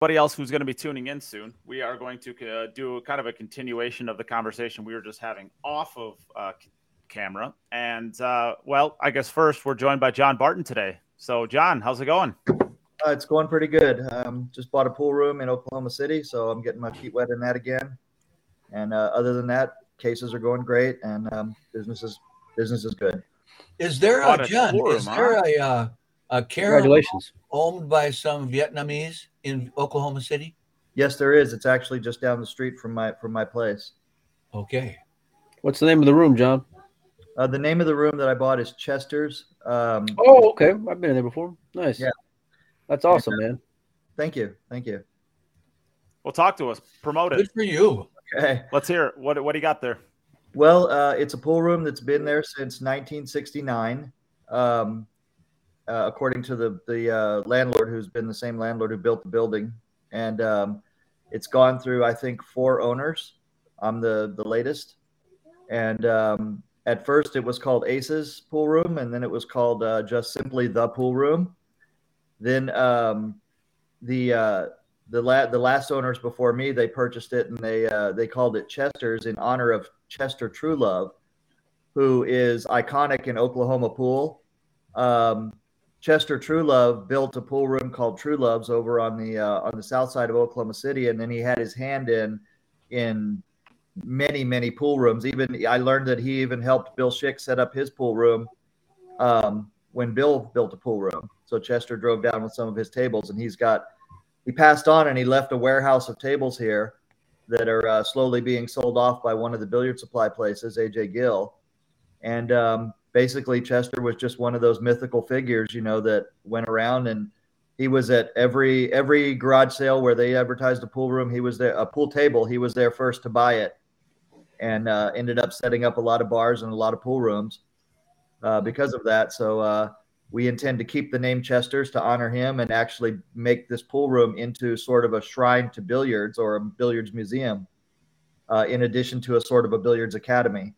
anybody else who's going to be tuning in soon, we are going to uh, do kind of a continuation of the conversation we were just having off of uh, camera. And uh, well, I guess first we're joined by John Barton today. So, John, how's it going? Uh, it's going pretty good. Um, just bought a pool room in Oklahoma City, so I'm getting my feet wet in that again. And uh, other than that, cases are going great, and um, business is business is good. Is there a John? Is there a uh, a care Congratulations. owned by some Vietnamese in Oklahoma City? Yes, there is. It's actually just down the street from my from my place. Okay. What's the name of the room, John? Uh, the name of the room that I bought is Chester's. Um, Oh, okay. I've been in there before. Nice. Yeah. That's awesome, man. thank you, thank you. Well, talk to us. Promote it. Good for you. Okay. Let's hear it. What what do you got there? Well, uh, it's a pool room that's been there since 1969, um, uh, according to the the uh, landlord, who's been the same landlord who built the building, and um, it's gone through I think four owners. I'm the the latest, and um, at first it was called Aces Pool Room, and then it was called uh, just simply the Pool Room. Then um, the uh, the la- the last owners before me they purchased it and they uh, they called it Chester's in honor of Chester Truelove, who is iconic in Oklahoma pool. Um, Chester Truelove built a pool room called Truelove's over on the uh, on the south side of Oklahoma City, and then he had his hand in in many many pool rooms. Even I learned that he even helped Bill Schick set up his pool room um, when Bill built a pool room. So Chester drove down with some of his tables, and he's got he passed on and he left a warehouse of tables here that are uh, slowly being sold off by one of the billiard supply places, AJ Gill. And um, basically, Chester was just one of those mythical figures, you know, that went around and he was at every every garage sale where they advertised a pool room. He was there, a pool table. He was there first to buy it, and uh, ended up setting up a lot of bars and a lot of pool rooms uh, because of that. So uh, we intend to keep the name Chester's to honor him and actually make this pool room into sort of a shrine to billiards or a billiards museum, uh, in addition to a sort of a billiards academy.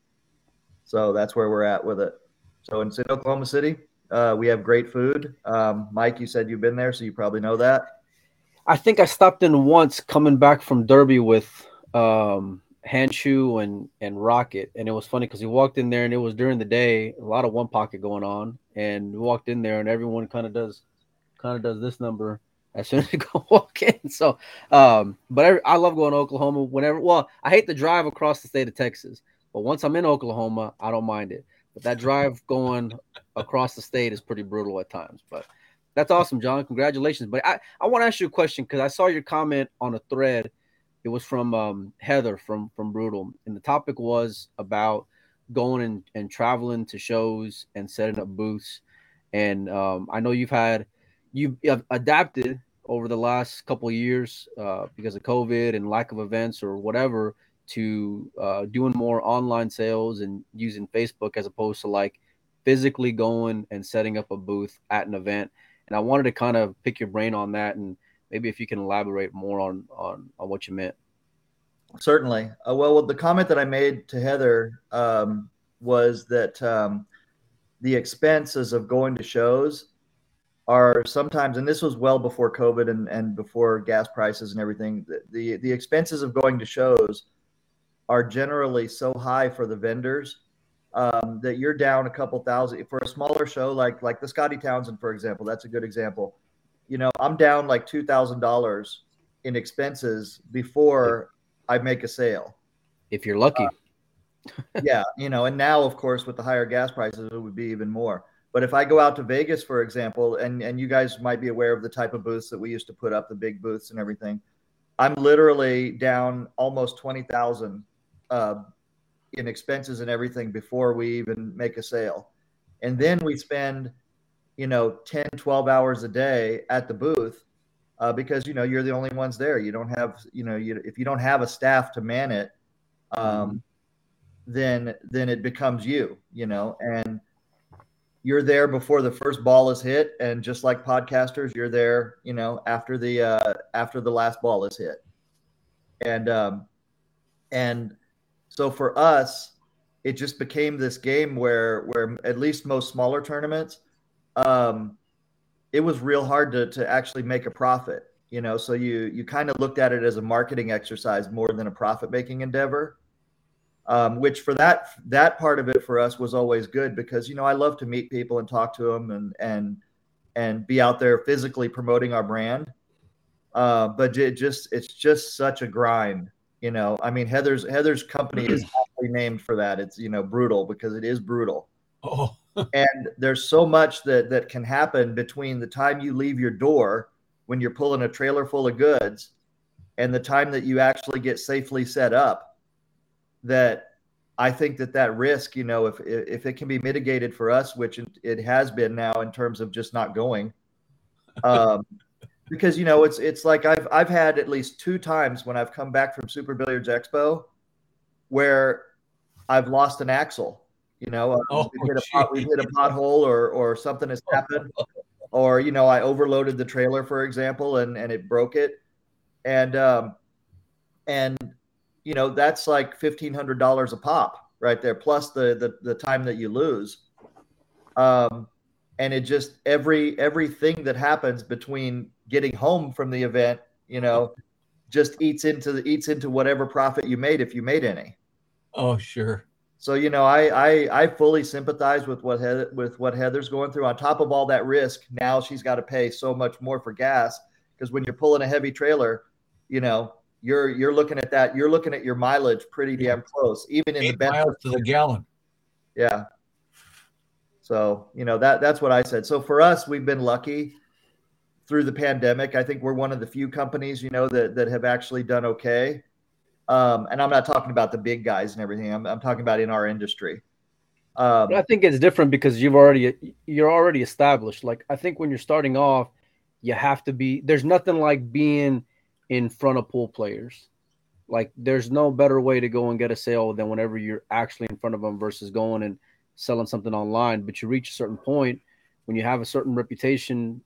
So that's where we're at with it. So in Oklahoma City, uh, we have great food. Um, Mike, you said you've been there, so you probably know that. I think I stopped in once coming back from Derby with um Hanshu and and Rocket, and it was funny because he walked in there and it was during the day, a lot of one pocket going on, and we walked in there and everyone kind of does kind of does this number as soon as you go walk in. So, um, but I, I love going to Oklahoma whenever. Well, I hate the drive across the state of Texas, but once I'm in Oklahoma, I don't mind it. But that drive going across the state is pretty brutal at times. But that's awesome, John. Congratulations. But I, I want to ask you a question because I saw your comment on a thread. It was from um, Heather from from Brutal, and the topic was about going and, and traveling to shows and setting up booths. And um, I know you've had you've adapted over the last couple years uh, because of COVID and lack of events or whatever to uh, doing more online sales and using Facebook as opposed to like physically going and setting up a booth at an event. And I wanted to kind of pick your brain on that and maybe if you can elaborate more on on, on what you meant. Certainly. Uh, well, the comment that I made to Heather um, was that um, the expenses of going to shows are sometimes, and this was well before COVID and, and before gas prices and everything. The, the the expenses of going to shows are generally so high for the vendors um, that you're down a couple thousand for a smaller show like like the Scotty Townsend, for example. That's a good example. You know, I'm down like two thousand dollars in expenses before I make a sale. If you're lucky. Uh, yeah, you know, and now of course with the higher gas prices, it would be even more. But if I go out to Vegas, for example, and and you guys might be aware of the type of booths that we used to put up, the big booths and everything, I'm literally down almost twenty thousand uh, in expenses and everything before we even make a sale. And then we spend, you know, 10, 12 hours a day at the booth uh, because, you know, you're the only ones there. You don't have, you know, you, if you don't have a staff to man it, um, mm-hmm. then, then it becomes you, you know, and you're there before the first ball is hit. And just like podcasters, you're there, you know, after the, uh, after the last ball is hit. And, um, and so for us, it just became this game where where at least most smaller tournaments, um, it was real hard to to actually make a profit. you know so you you kind of looked at it as a marketing exercise more than a profit making endeavor um, which for that that part of it for us was always good because you know i love to meet people and talk to them and and and be out there physically promoting our brand uh, but it just it's just such a grind you know i mean heather's heather's company is actually named for that. It's you know brutal because it is brutal. Oh. And there's so much that that can happen between the time you leave your door when you're pulling a trailer full of goods and the time that you actually get safely set up that I think that that risk, you know, if if it can be mitigated for us, which it has been now in terms of just not going, um, because you know it's it's like I've I've had at least two times when I've come back from Super Billiards Expo where I've lost an axle. You know, um, oh, we, hit a pot, we hit a pothole or or something has happened, or you know I overloaded the trailer, for example, and and it broke it, and um, and you know that's like fifteen hundred dollars a pop right there, plus the the the time that you lose. Um, and it just every everything that happens between getting home from the event, you know, just eats into the eats into whatever profit you made if you made any. Oh, sure. So you know, I I, I fully sympathize with what Heather, with what Heather's going through. On top of all that risk, now she's got to pay so much more for gas because when you're pulling a heavy trailer, you know, you're you're looking at that. You're looking at your mileage pretty damn close, even in Eight the best miles to the gallon. Yeah. So you know that that's what I said. So for us, we've been lucky through the pandemic. I think we're one of the few companies, you know, that that have actually done okay. Um, and I'm not talking about the big guys and everything. I'm, I'm talking about in our industry. Um, I think it's different because you've already you're already established. Like I think when you're starting off, you have to be. There's nothing like being in front of pool players. Like there's no better way to go and get a sale than whenever you're actually in front of them versus going and selling something online. But you reach a certain point when you have a certain reputation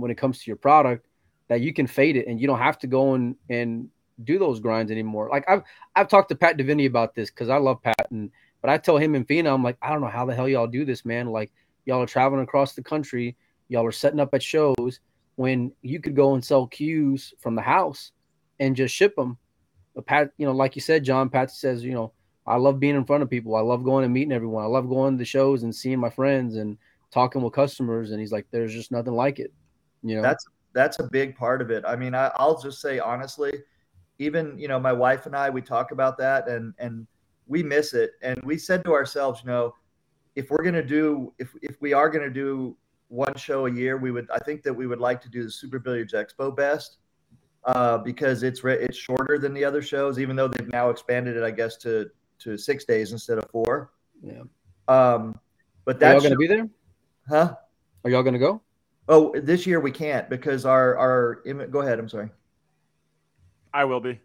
when it comes to your product that you can fade it and you don't have to go and and do those grinds anymore. Like I've I've talked to Pat Diveney about this because I love Pat, and but I tell him and Fina, I'm like, I don't know how the hell y'all do this, man. Like y'all are traveling across the country, y'all are setting up at shows when you could go and sell cues from the house and just ship them. But Pat, you know, like you said, John, Pat says, you know, I love being in front of people. I love going and meeting everyone. I love going to the shows and seeing my friends and talking with customers. And he's like, there's just nothing like it. You know, that's that's a big part of it. I mean, I, I'll just say honestly, even you know my wife and i we talk about that and and we miss it. And we said to ourselves you know if we're going to do if if we are going to do one show a year we would i think that we would like to do the super billiards expo best uh, because it's re- it's shorter than the other shows even though they've now expanded it i guess to to six days instead of four. Yeah. Um but that's y'all gonna be there? Huh? Are y'all gonna go oh this year we can't because our our go ahead i'm sorry I will be.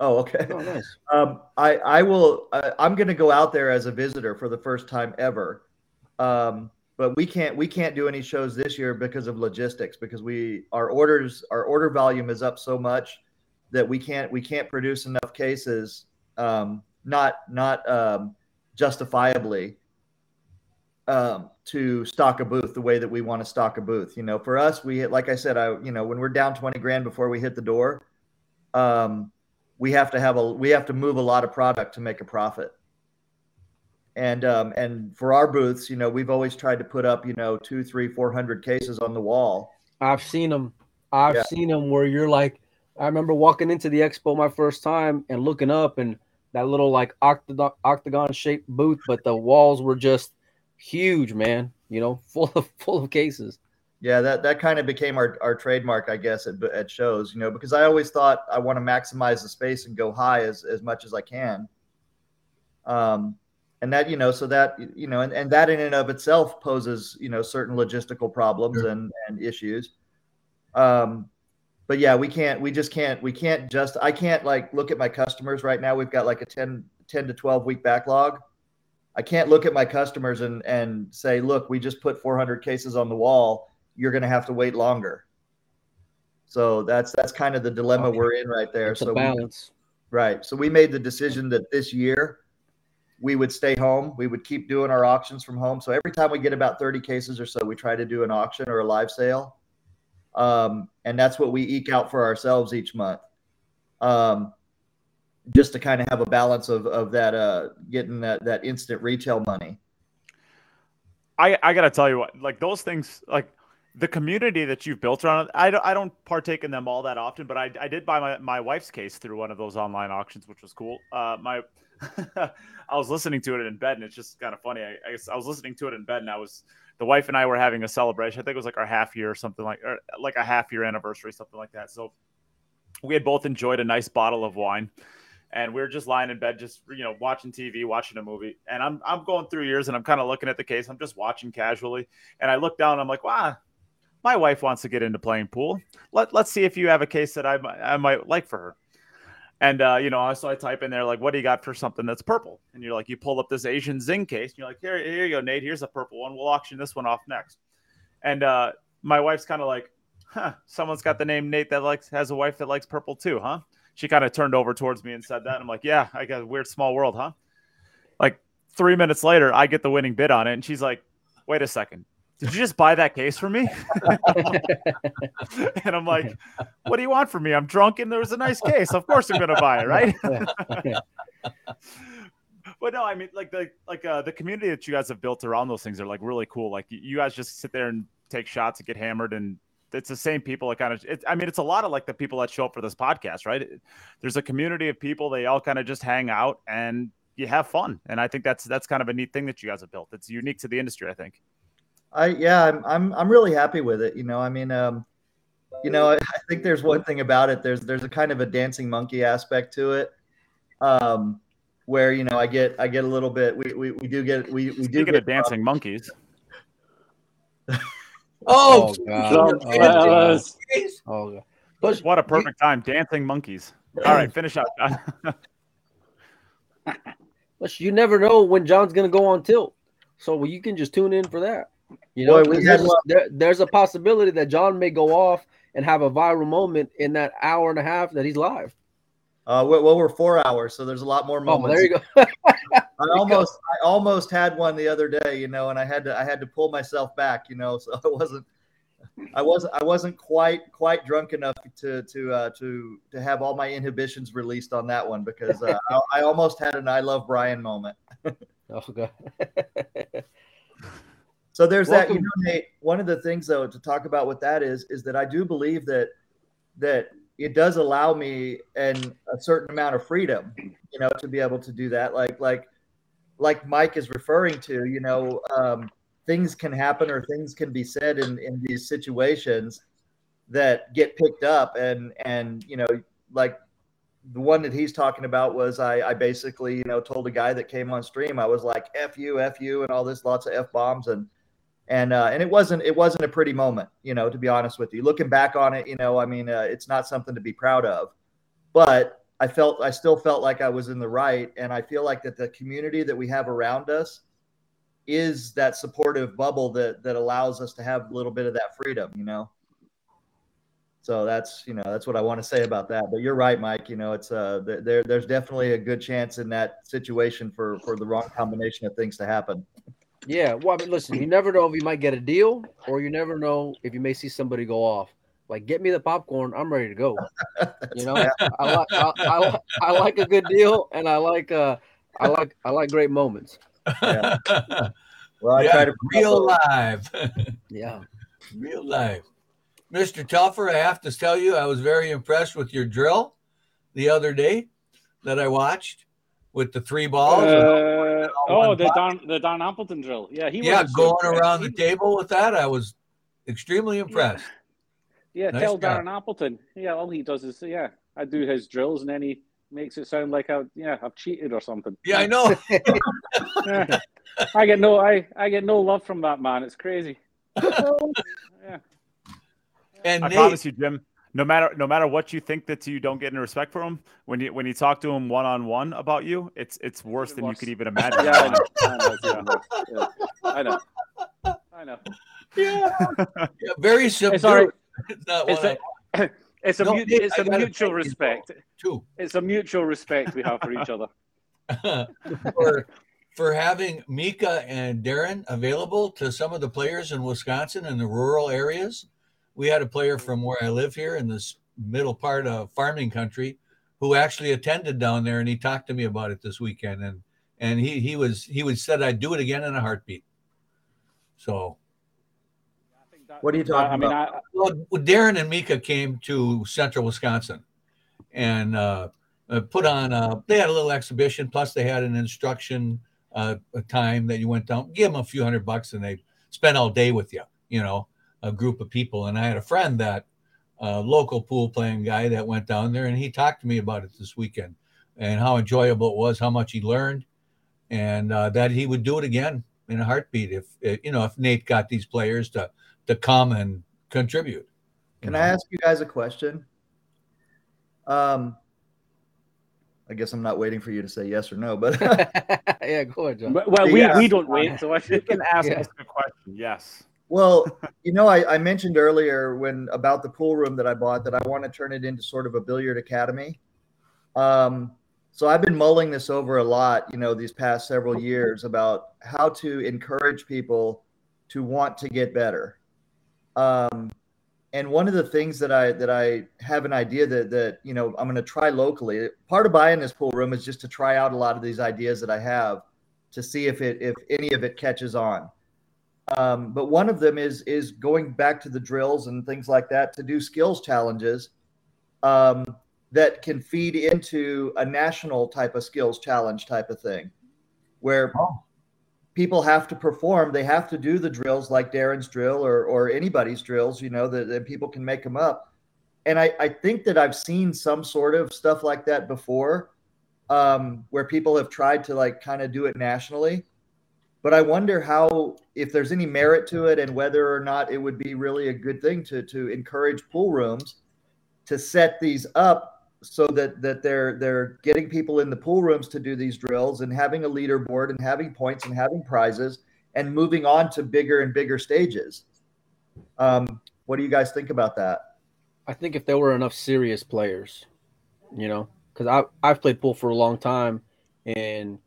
Oh, okay. Oh, nice. Um, I I will. I, I'm going to go out there as a visitor for the first time ever. Um, but we can't we can't do any shows this year because of logistics because we our orders our order volume is up so much that we can't we can't produce enough cases um, not not um, justifiably um, to stock a booth the way that we want to stock a booth. You know, for us, we like I said, I you know when we're down twenty grand before we hit the door, um, we have to have a we have to move a lot of product to make a profit. And um, and for our booths, you know, we've always tried to put up, you know, two, three, four hundred cases on the wall. I've seen them. I've yeah. seen them where you're like, I remember walking into the expo my first time and looking up and that little like octagon octagon shaped booth, but the walls were just huge, man. You know, full of full of cases. Yeah, that, that kind of became our, our trademark, I guess, at, at shows, you know, because I always thought I want to maximize the space and go high as, as much as I can. Um, and that, you know, so that, you know, and, and that in and of itself poses, you know, certain logistical problems sure. and, and issues. Um, but yeah, we can't, we just can't, we can't just, I can't like look at my customers right now. We've got like a 10, 10 to 12 week backlog. I can't look at my customers and, and say, look, we just put 400 cases on the wall you're going to have to wait longer. So that's that's kind of the dilemma we're in right there. It's so balance. We, right. So we made the decision that this year we would stay home. We would keep doing our auctions from home. So every time we get about 30 cases or so, we try to do an auction or a live sale. um, and that's what we eke out for ourselves each month. Um, just to kind of have a balance of of that uh, getting that that instant retail money. I I gotta tell you what, like those things, like the community that you've built around I don't, I don't partake in them all that often, but I, I did buy my, my wife's case through one of those online auctions, which was cool. Uh, my, I was listening to it in bed and it's just kind of funny. I, I, I, was listening to it in bed and I was, the wife and I were having a celebration. I think it was like our half year or something like, or like a half year anniversary, something like that. So we had both enjoyed a nice bottle of wine and we are just lying in bed, just you know, watching TV, watching a movie. And I'm I'm going through years, and I'm kind of looking at the case. I'm just watching casually, and I look down. I'm like, wow, my wife wants to get into playing pool. Let let's see if you have a case that I I might like for her. And uh, you know, so I type in there like, "What do you got for something that's purple?" And you're like, you pull up this Asian Zing case, and you're like, "Here, here you go, Nate. Here's a purple one. We'll auction this one off next." And uh, my wife's kind of like, "Huh? Someone's got the name Nate that likes has a wife that likes purple too, huh?" She kind of turned over towards me and said that. And I'm like, "Yeah, I got a weird small world, huh?" Like three minutes later, I get the winning bid on it, and she's like, "Wait a second, did you just buy that case for me? and I'm like, what do you want from me? I'm drunk and there was a nice case. Of course I'm going to buy it, right? but no, I mean, like the like uh, the community that you guys have built around those things are like really cool. Like you guys just sit there and take shots and get hammered, and it's the same people that kind of. It, I mean, it's a lot of like the people that show up for this podcast, right? There's a community of people. They all kind of just hang out and you have fun, and I think that's that's kind of a neat thing that you guys have built. It's unique to the industry, I think. I yeah, I'm I'm I'm really happy with it. You know, I mean, um, you know, I, I think there's one thing about it. There's there's a kind of a dancing monkey aspect to it, um, where you know I get I get a little bit. We we, we do get we we do get get dancing monkeys. oh, oh, God. oh, oh God. What a perfect time. Dancing monkeys. All right, finish up, John. but you never know when John's going to go on tilt. So you can just tune in for that. You know, Boy, there's, there, there's a possibility that John may go off and have a viral moment in that hour and a half that he's live. Uh, well, we're four hours, so there's a lot more moments. Oh, there you go. I almost, I almost had one the other day, you know, and I had to, I had to pull myself back, you know, so I wasn't, I wasn't, I wasn't quite, quite drunk enough to, to, uh, to, to have all my inhibitions released on that one because uh, I, I almost had an "I love Brian" moment. oh, God. So there's Welcome. that. You know, Nate. One of the things though to talk about with that is is that I do believe that that it does allow me and a certain amount of freedom, you know, to be able to do that. Like like like Mike is referring to, you know, um, things can happen or things can be said in in these situations that get picked up and and you know like the one that he's talking about was I, I basically you know told a guy that came on stream I was like f you f you and all this lots of f bombs and and uh, and it wasn't it wasn't a pretty moment, you know, to be honest with you. Looking back on it, you know, I mean, uh, it's not something to be proud of, but I felt I still felt like I was in the right, and I feel like that the community that we have around us is that supportive bubble that that allows us to have a little bit of that freedom, you know. So that's you know that's what I want to say about that. But you're right, Mike. You know, it's uh there there's definitely a good chance in that situation for for the wrong combination of things to happen. Yeah, well, I mean, listen, you never know if you might get a deal, or you never know if you may see somebody go off. Like, get me the popcorn, I'm ready to go. You know, I, like I, I, I, like a good deal, and I like uh, I like I like great moments. Yeah. Well, I yeah, try to real live. yeah, real live. Mr. Telfer, I have to tell you, I was very impressed with your drill the other day that I watched with the three balls. Uh, oh, the Don the Don Appleton drill. Yeah, he yeah going around the table with that. I was extremely impressed. Yeah, yeah nice tell guy. Darren Appleton. Yeah, all he does is yeah, I do his drills and then he makes it sound like I yeah I've cheated or something. Yeah, I know. yeah. I get no I I get no love from that man. It's crazy. yeah. And I Nate, promise you, Jim no matter no matter what you think that you don't get any respect for him when you when you talk to him one on one about you, it's it's worse than you could even imagine. yeah, I know. I know. Yeah. I know. I know. Yeah. yeah very simple. It's, it's, it's a, it's a, no, it's a mutual respect. Too. It's a mutual respect we have for each other. for, for having Mika and Darren available to some of the players in Wisconsin in the rural areas we had a player from where I live here in this middle part of farming country who actually attended down there and he talked to me about it this weekend and and he he was he was said I'd do it again in a heartbeat. So what are you talking I mean, about? I, well, Darren and Mika came to Central Wisconsin and uh, uh, put on. Uh, they had a little exhibition. Plus, they had an instruction uh, a time that you went down. Give them a few hundred bucks, and they spent all day with you. You know, a group of people. And I had a friend that uh, local pool playing guy that went down there, and he talked to me about it this weekend and how enjoyable it was, how much he learned, and uh, that he would do it again in a heartbeat if you know if Nate got these players to to come and contribute. Can I ask you guys a question? Um, I guess I'm not waiting for you to say yes or no, but yeah, go ahead, John. well, we, Yeah. we don't wait. So I You can ask Yeah. us a question. Yes. Well, you know, I, I mentioned earlier when about the pool room that I bought that I want to turn it into sort of a billiard academy. Um, so I've been mulling this over a lot, you know, these past several years about how to encourage people to want to get better. Um, and one of the things that I that I have an idea that that you know I'm going to try locally. Part of buying this pool room is just to try out a lot of these ideas that I have to see if it if any of it catches on. Um, but one of them is is going back to the drills and things like that to do skills challenges um, that can feed into a national type of skills challenge type of thing, where Oh. people have to perform. They have to do the drills like Darren's drill or or anybody's drills. You know that, that people can make them up. And I, I think that I've seen some sort of stuff like that before, um, where people have tried to like kind of do it nationally but I wonder how if there's any merit to it and whether or not it would be really a good thing to to encourage pool rooms to set these up so that that they're they're getting people in the pool rooms to do these drills and having a leaderboard and having points and having prizes and moving on to bigger and bigger stages. Um, what do you guys think about that? I think if there were enough serious players, you know, because I I've played pool for a long time, and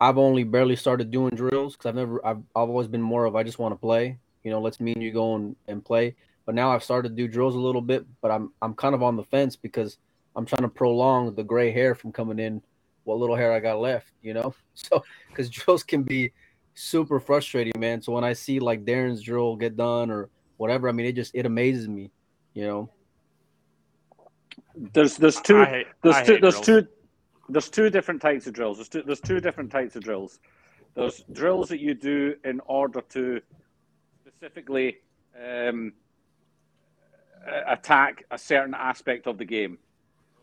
I've only barely started doing drills because I've never I've I've always been more of I just want to play. You know, let's me and you go and, and play. But now I've started to do drills a little bit, but I'm I'm kind of on the fence because I'm trying to prolong the gray hair from coming in, what little hair I got left. You know, so because drills can be super frustrating, man. So when I see like Darren's drill get done or whatever, I mean, it just it amazes me. You know. there's there's two I hate, there's I two hate there's drills. two there's two different types of drills. There's two there's two different types of drills. There's drills that you do in order to specifically um, attack a certain aspect of the game.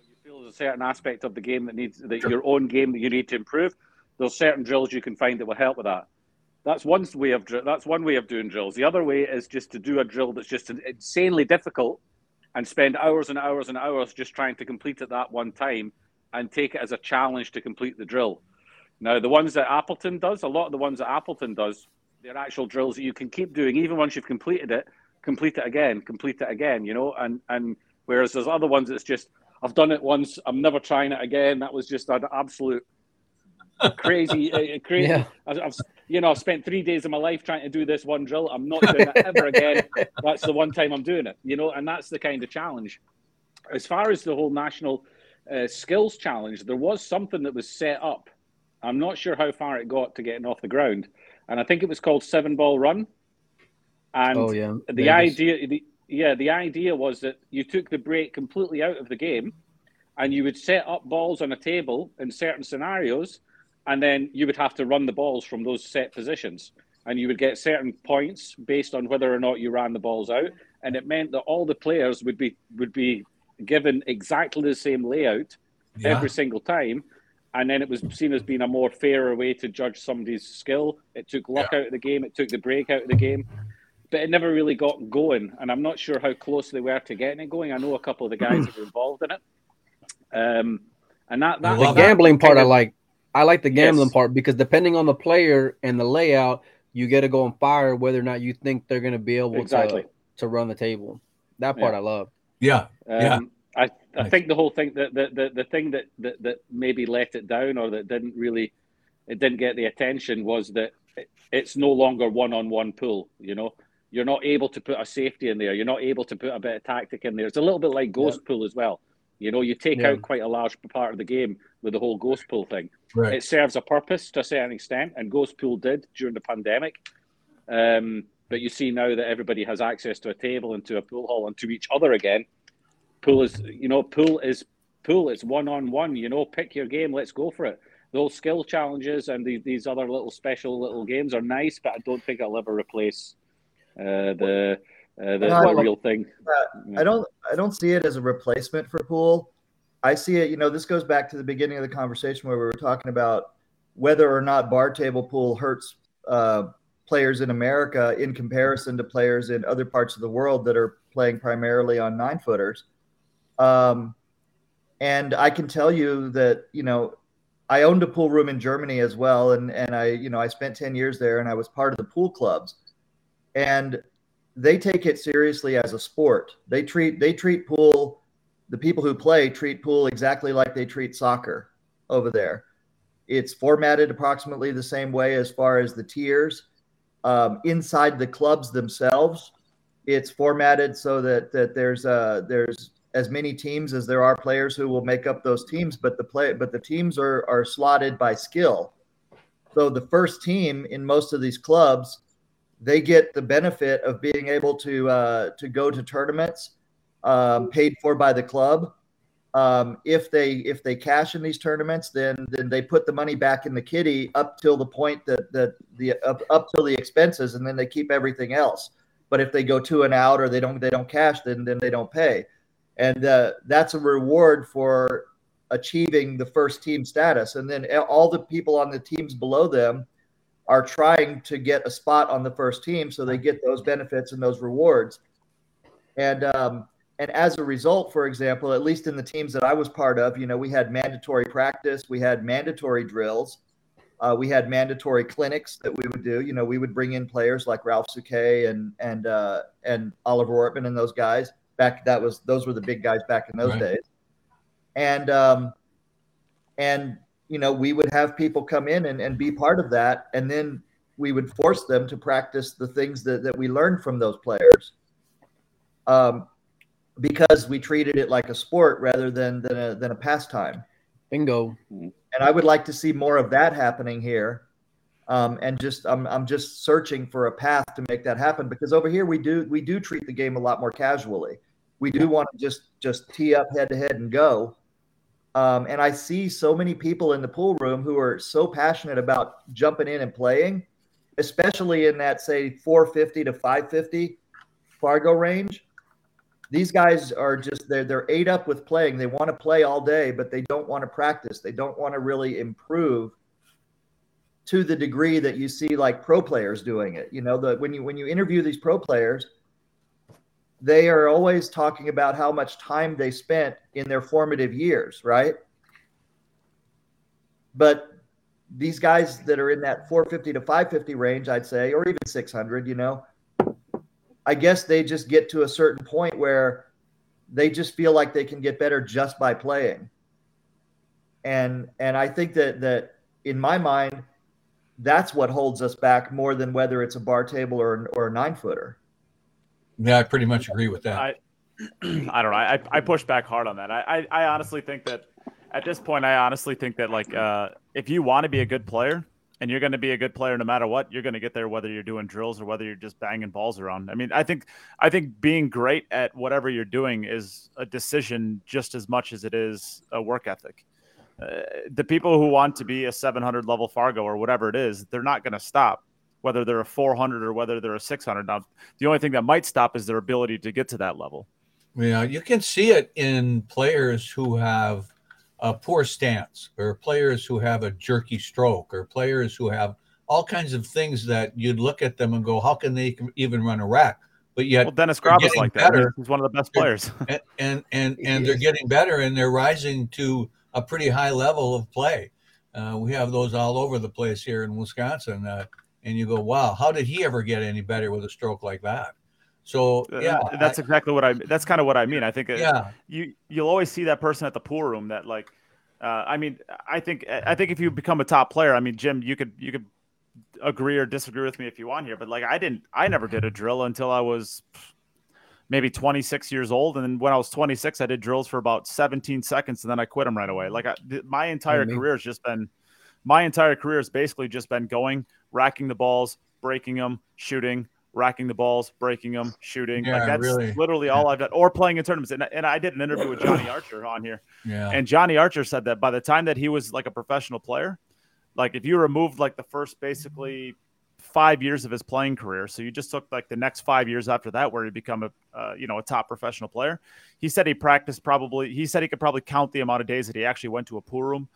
You feel there's a certain aspect of the game that needs that your own game that you need to improve. There's certain drills you can find that will help with that. That's one way of that's one way of doing drills. The other way is just to do a drill that's just insanely difficult and spend hours and hours and hours just trying to complete it that one time and take it as a challenge to complete the drill. Now, the ones that Appleton does, a lot of the ones that Appleton does, they're actual drills that you can keep doing even once you've completed it. Complete it again, complete it again. You know, and and whereas there's other ones that's just I've done it once, I'm never trying it again. That was just an absolute crazy, uh, crazy. Yeah. I've, I've, you know, I've spent three days of my life trying to do this one drill. I'm not doing it ever again. That's the one time I'm doing it. You know, and that's the kind of challenge. As far as the whole national uh, skills challenge, there was something that was set up. I'm not sure how far it got to getting off the ground, and I think it was called Seven Ball Run. And oh yeah. the idea, the, yeah, the idea was that you took the break completely out of the game, and you would set up balls on a table in certain scenarios, and then you would have to run the balls from those set positions, and you would get certain points based on whether or not you ran the balls out, and it meant that all the players would be would be given exactly the same layout Yeah. every single time. And then it was seen as being a more fairer way to judge somebody's skill. It took luck out of the game, it took the break out of the game, but it never really got going. And I'm not sure how close they were to getting it going. I know a couple of the guys that were involved in it. Um, and that, that the love that gambling part I like. I like the gambling Yes. part because depending on the player and the layout, you get to go and fire whether or not you think they're going to be able Exactly. to to run the table. That part Yeah. I love. Yeah. Yeah. Um, I, I Right. think the whole thing that the, the, the thing that, that that maybe let it down or that didn't really it didn't get the attention was that it, it's no longer one on one pool. You know, you're not able to put a safety in there. You're not able to put a bit of tactic in there. It's a little bit like ghost pool as well. You know, you take Yeah. out quite a large part of the game with the whole ghost pool thing. Right. It serves a purpose to a certain extent, and ghost pool did during the pandemic. Um, but you see now that everybody has access to a table and to a pool hall and to each other again. Pool is, you know, pool is pool. It's one on one. You know, pick your game. Let's go for it. Those skill challenges and these, these other little special little games are nice, but I don't think I'll ever replace uh, the uh, the, No, the real thing. I don't I don't see it as a replacement for pool. I see it, you know, this goes back to the beginning of the conversation where we were talking about whether or not bar table pool hurts uh, players in America in comparison to players in other parts of the world that are playing primarily on nine footers. Um, and I can tell you that, you know, I owned a pool room in Germany as well. And, and I, you know, I spent 10 years there and I was part of the pool clubs. And they take it seriously as a sport. They treat they treat pool the people who play treat pool exactly like they treat soccer over there. It's formatted approximately the same way as far as the tiers. Um, inside the clubs themselves, it's formatted so that that there's uh, there's as many teams as there are players who will make up those teams, but the play but the teams are are slotted by skill. So the first team in most of these clubs they get the benefit of being able to uh, to go to tournaments um, paid for by the club. Um, if they if they cash in these tournaments, then then they put the money back in the kitty up till the point that that the up, up till the expenses, and then they keep everything else. But if they go two and out or they don't they don't cash, then then they don't pay, and uh, that's a reward for achieving the first team status. And then all the people on the teams below them are trying to get a spot on the first team so they get those benefits and those rewards and um, and as a result for example at least in the teams that i was part of you know we had mandatory practice we had mandatory drills uh, we had mandatory clinics that we would do you know we would bring in players like ralf Souquet and and uh, and oliver ortmann and those guys back that was those were the big guys back in those Right. days and um, and you know, we would have people come in and, and be part of that. And then we would force them to practice the things that, that we learned from those players. Um, because we treated it like a sport rather than, than a, than a pastime. Bingo. And I would like to see more of that happening here. Um, and just, I'm, I'm just searching for a path to make that happen because over here we do, we do treat the game a lot more casually. We do want to just, just tee up head to head and go. Um, and I see so many people in the pool room who are so passionate about jumping in and playing, especially in that say 450 to 550 Fargo range. These guys are just they're they're ate up with playing. They want to play all day, but they don't want to practice. They don't want to really improve to the degree that you see like pro players doing it. You know, the when you when you interview these pro players, they are always talking about how much time they spent in their formative years, right? But these guys that are in that 450 to 550 range, I'd say, or even 600, you know, I guess they just get to a certain point where they just feel like they can get better just by playing. And and I think that that in my mind, that's what holds us back more than whether it's a bar table or or a nine footer. Yeah, I pretty much agree with that. I, I don't know. I, I push back hard on that. I, I, I honestly think that at this point, I honestly think that like uh, if you want to be a good player and you're going to be a good player no matter what, you're going to get there whether you're doing drills or whether you're just banging balls around. I mean, I think I think being great at whatever you're doing is a decision just as much as it is a work ethic. Uh, the people who want to be a 700 level Fargo or whatever it is, they're not going to stop whether they're a 400 or whether they're a 600. Now, the only thing that might stop is their ability to get to that level. Yeah, you can see it in players who have a poor stance, or players who have a jerky stroke, or players who have all kinds of things that you'd look at them and go, "How can they even run a rack?" But yet, Well, Dennis they're Grab is getting like that. He's one of the best players. and and and, and they're getting better, and they're rising to a pretty high level of play. Uh, we have those all over the place here in Wisconsin, uh, and you go, "Wow, how did he ever get any better with a stroke like that?" So yeah, Uh, that's exactly what I. That's kind of what I mean. I think yeah. you you'll always see that person at the pool room that like. Uh, I mean, I think I think if you become a top player, I mean, Jim, you could you could agree or disagree with me if you want here, but like I didn't, I never did a drill until I was maybe 26 years old, and then when I was 26, I did drills for about 17 seconds, and then I quit them right away. Like I, my entire me. career has just been, my entire career has basically just been going, racking the balls, breaking them, shooting, racking the balls, breaking them, shooting. Yeah, like that's really. literally all I've done, or playing in tournaments. And, and I did an interview with Johnny Archer on here, Yeah. and Johnny Archer said that by the time that he was like a professional player, like if you removed like the first basically five years of his playing career, so you just took like the next five years after that where he become a uh, you know a top professional player. He said he practiced probably. He said he could probably count the amount of days that he actually went to a pool room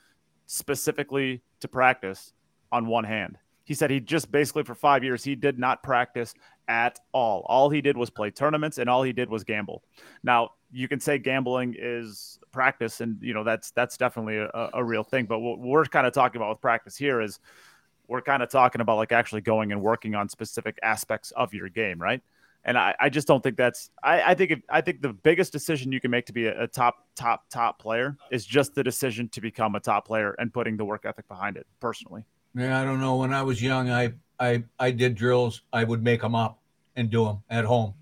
specifically to practice on one hand. He said he just basically for five years he did not practice at all. All he did was play tournaments and all he did was gamble. Now you can say gambling is practice, and you know that's that's definitely a, a real thing. But what we're kind of talking about with practice here is we're kind of talking about like actually going and working on specific aspects of your game, right? And I, I just don't think that's I, I think if, I think the biggest decision you can make to be a, a top top top player is just the decision to become a top player and putting the work ethic behind it. Personally, Yeah, I don't know. When I was young, I I I did drills. I would make them up and do them at home,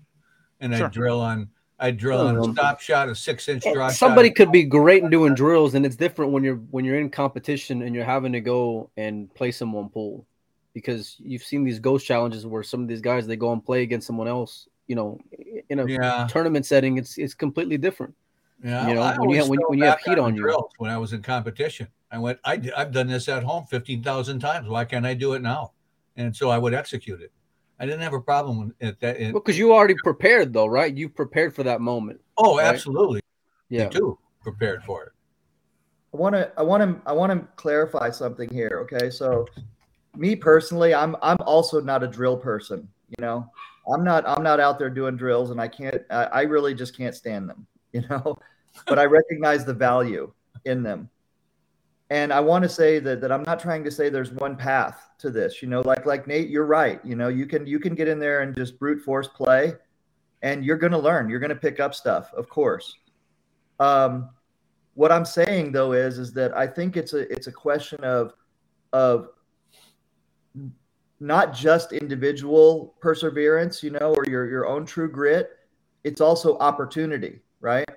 and Sure. I'd drill on. I'd drill on a stop shot, a six inch eh, draw shot. Somebody could be great in doing drills, and it's different when you're when you're in competition and you're having to go and play someone pool, because you've seen these ghost challenges where some of these guys they go and play against someone else. You know, in a Yeah, tournament setting, it's it's completely different. Yeah. you know, I when you always have- when- when you have heat on you. drills When I was in competition, I went. I, I've done this at home fifteen thousand times. Why can't I do it now? And so I would execute it. I didn't have a problem with it. That it, Because you already prepared though, right? You prepared for that moment. oh, right? absolutely. Yeah. Me too. Prepared for it. I want to I want to I want to clarify something here. Okay, so me personally, I'm I'm also not a drill person. You know, I'm not I'm not out there doing drills, and I can't I, I really just can't stand them. You know, but I recognize the value in them, and I want to say that that I'm not trying to say there's one path to this. You know, like like Nate, you're right. You know, you can you can get in there and just brute force play, and you're going to learn. You're going to pick up stuff, of course. Um, what I'm saying though is is that I think it's a it's a question of of not just individual perseverance, you know, or your your own true grit. It's also opportunity, right?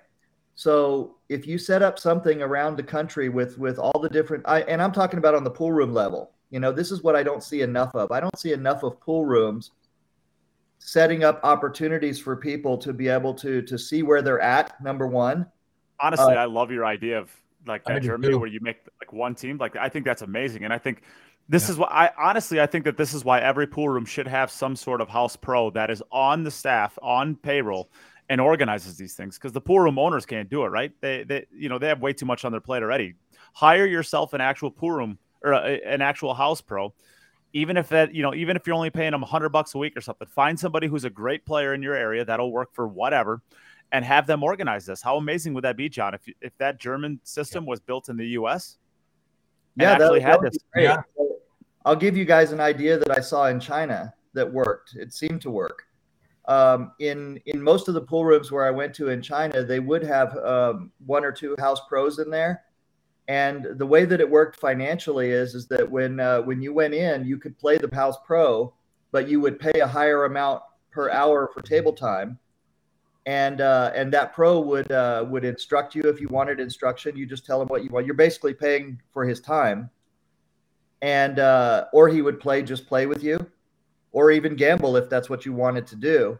So if you set up something around the country with with all the different, I, and I'm talking about on the pool room level. You know, this is what I don't see enough of. I don't see enough of pool rooms setting up opportunities for people to be able to to see where they're at. Number one, honestly, Uh, I love your idea of like that Germany too. where you make like one team. Like I think that's amazing, and I think this Yeah. is what I honestly I think that this is why every pool room should have some sort of house pro that is on the staff on payroll and organizes these things because the pool room owners can't do it right they they you know they have way too much on their plate already hire yourself an actual pool room or a, an actual house pro even if that you know even if you're only paying them 100 bucks a week or something find somebody who's a great player in your area that'll work for whatever and have them organize this how amazing would that be john if if that german system was built in the us yeah, that, actually that had would this great. Yeah. I'll give you guys an idea that I saw in China that worked. It seemed to work. Um, in in most of the pool rooms where I went to in China, they would have um, one or two house pros in there, and the way that it worked financially is is that when uh, when you went in, you could play the house pro, but you would pay a higher amount per hour for table time, and uh, and that pro would uh, would instruct you if you wanted instruction. You just tell him what you want. You're basically paying for his time and uh, or he would play just play with you or even gamble if that's what you wanted to do.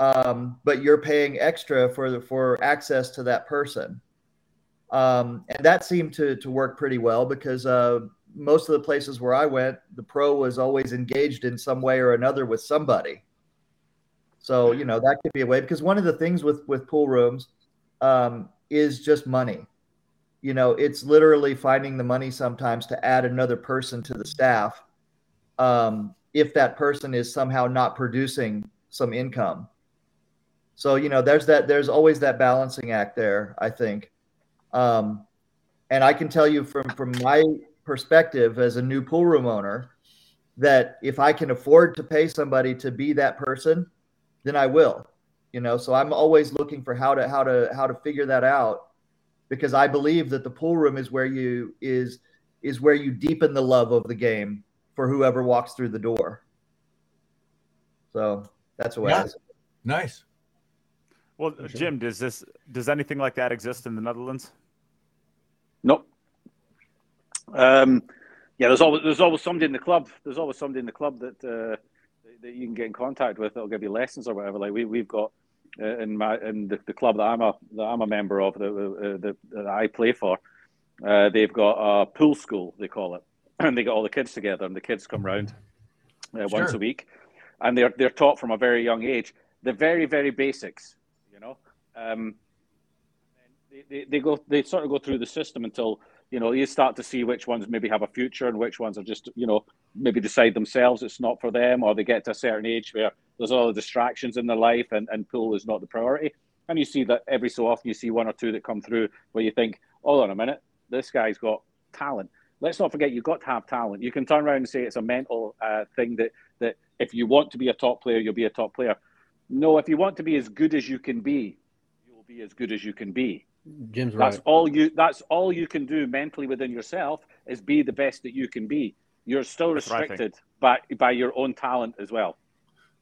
Um, but you're paying extra for the, for access to that person. Um, and that seemed to to work pretty well because uh, most of the places where I went the pro was always engaged in some way or another with somebody. So you know that could be a way because one of the things with with pool rooms um, is just money. You know it's literally finding the money sometimes to add another person to the staff. Um, if that person is somehow not producing some income. So you know there's that there's always that balancing act there i think. Um, and i can tell you from from my perspective as a new pool room owner that if i can afford to pay somebody to be that person then i will you know? So i'm always looking for how to how to how to figure that out because I believe that the pool room is where you is is where you deepen the love of the game for whoever walks through the door. So that's the way Yeah. I see. Nice. Well, sure. Jim, does this does anything like that exist in the Netherlands? Nope. Um, yeah, there's always there's always somebody in the club. There's always somebody in the club that uh, that you can get in contact with. That'll give you lessons or whatever. Like we we've got uh, in my in the, the club that I'm a that I'm a member of that, uh, that, that I play for. Uh, they've got a pool school they call it, and they get all the kids together, and the kids come round uh, once a week, and they're they're taught from a very young age the very very basics. You know. Um, they, they, they go they sort of go through the system until you know you start to see which ones maybe have a future and which ones are just you know maybe decide themselves it's not for them or they get to a certain age where there's all the distractions in their life and, and pool is not the priority and you see that every so often you see one or two that come through where you think hold on a minute this guy's got talent let's not forget you've got to have talent you can turn around and say it's a mental uh, thing that that if you want to be a top player you'll be a top player no if you want to be as good as you can be you'll be as good as you can be Jim's right. that's all you. That's all you can do mentally within yourself is be the best that you can be. You're still That's what I think. restricted by by your own talent as well.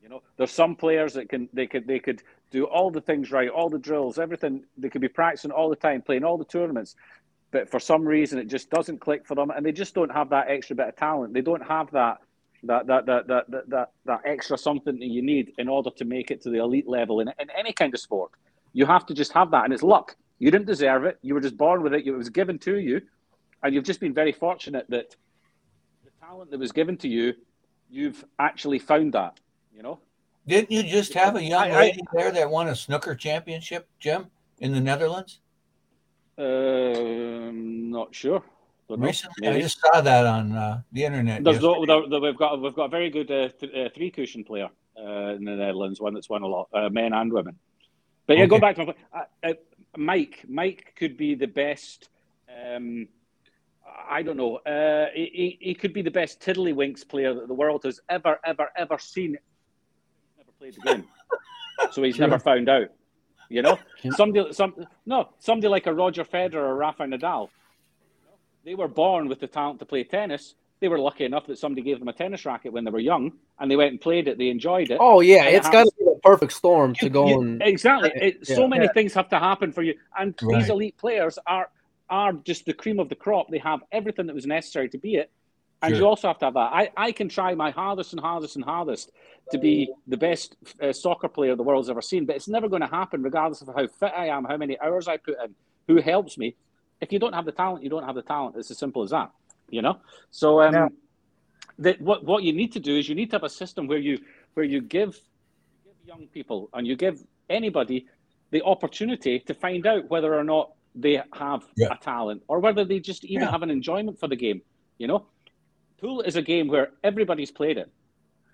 You know, there's some players that can they could they could do all the things right, all the drills, everything. They could be practicing all the time, playing all the tournaments, but for some reason it just doesn't click for them, and they just don't have that extra bit of talent. They don't have that. That, that, that, that, that, that, that extra something that you need in order to make it to the elite level in, in any kind of sport. You have to just have that, and it's luck. You didn't deserve it. You were just born with it. It was given to you, and you've just been very fortunate that the talent that was given to you, you've actually found that. You know, Didn't you just have a young I- I- lady there that won a snooker championship, Jim, in the Netherlands um, not sure. Don't know. I just saw that on uh, the internet. There's no, there, we've got we've got a very good uh, th- uh, three cushion player uh, in the Netherlands, one that's won a lot, uh, men and women. But yeah, Okay. going back to my point, uh, uh, Mike. Mike could be the best. Um, I don't know. Uh, he, he could be the best tiddlywinks player that the world has ever, ever, ever seen. He's never played the game, so he's never found out. You know, somebody, some no, somebody like a Roger Federer or Rafa Nadal. They were born with the talent to play tennis. They were lucky enough that somebody gave them a tennis racket when they were young, and they went and played it. They enjoyed it. Oh yeah, And it it's got to be the perfect storm to You- go you- and exactly. It, Yeah. So many Yeah. things have to happen for you, and Right. these elite players are are just the cream of the crop. They have everything that was necessary to be it, and Sure. you also have to have that. I, I can try my hardest and hardest and hardest to be the best uh, soccer player the world's ever seen, but it's never going to happen, regardless of how fit I am, how many hours I put in, who helps me. If you don't have the talent, you don't have the talent. It's as simple as that. You know. So um, Yeah. that what what you need to do is you need to have a system where you where you give give young people and you give anybody the opportunity to find out whether or not they have Yeah. a talent or whether they just even Yeah. have an enjoyment for the game. You know, pool is a game where everybody's played it.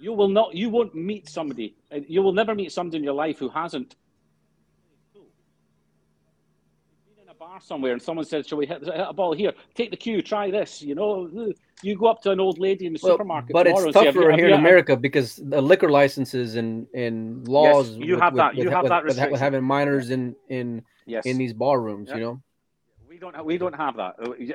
You will not. You won't meet somebody. uh, You will never meet somebody in your life who hasn't. played pool. You've been in a bar somewhere and someone says, "Shall we hit, hit a ball here? Take the cue. Try this." You know, you go up to an old lady in the Well, supermarket. but it's say, "Have tougher have here in America because the liquor licenses and and laws. you have that- you have with, that with, with having minors in in Yes. in these bar rooms. Yeah. You know, We don't. We don't have that.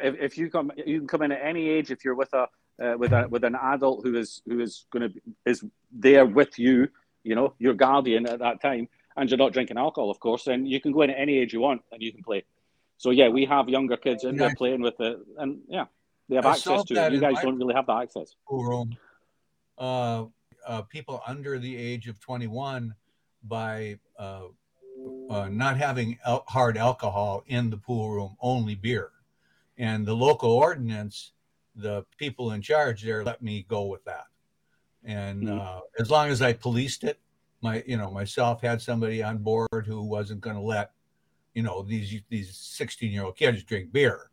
If, if you come, you can come in at any age. If you're with a uh, with a with an adult who is who is going to is there with you, you know, your guardian at that time, and you're not drinking alcohol, of course, then you can go in at any age you want and you can play. So yeah, we have younger kids in there playing with it, and yeah, they have I access to it. You guys don't really have that access. pool room uh, uh, people under the age of 21 by uh, uh, not having al- hard alcohol in the pool room, only beer. And the local ordinance, the people in charge there let me go with that. And Mhm. uh, as long as I policed it, my you know myself had somebody on board who wasn't going to let you know these these 16 year old kids drink beer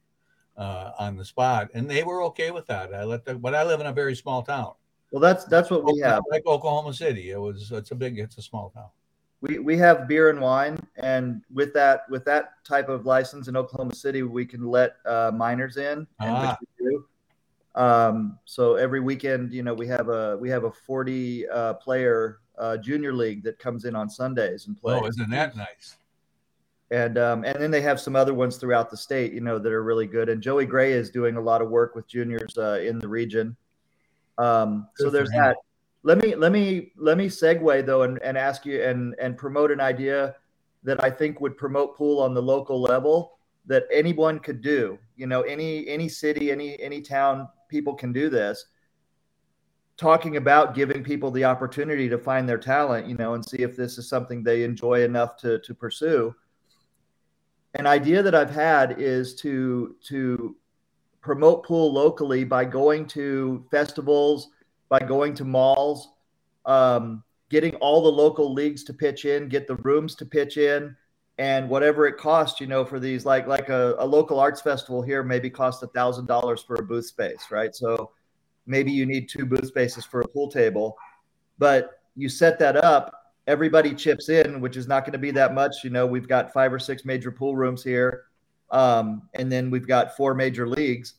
uh, on the spot, and they were okay with that. I let them, but I live in a very small town, Well, that's that's what we have. like Oklahoma City. It was it's a big it's a small town. We we have beer and wine, and with that with that type of license in Oklahoma City, we can let uh, minors in, and which Ah. we do. Um, so every weekend, you know, we have a we have a forty uh, player uh, junior league that comes in on Sundays and plays. Oh, isn't that nice? and um, and then they have some other ones throughout the state, you know, that are really good. And Joey Gray is doing a lot of work with juniors uh, in the region. Um, so there's that. Let me let me let me segue though and, and ask you and and promote an idea that I think would promote pool on the local level that anyone could do. You know, any any city, any any town, people can do this. Talking about giving people the opportunity to find their talent, you know, and see if this is something they enjoy enough to to pursue. An idea that I've had is to to promote pool locally by going to festivals, by going to malls, um, getting all the local leagues to pitch in, get the rooms to pitch in, and whatever it costs, you know, for these like like a, a local arts festival here maybe cost a thousand dollars for a booth space, right? So maybe you need two booth spaces for a pool table, but you set that up, everybody chips in, which is not going to be that much. You know, we've got five or six major pool rooms here, um, and then we've got four major leagues.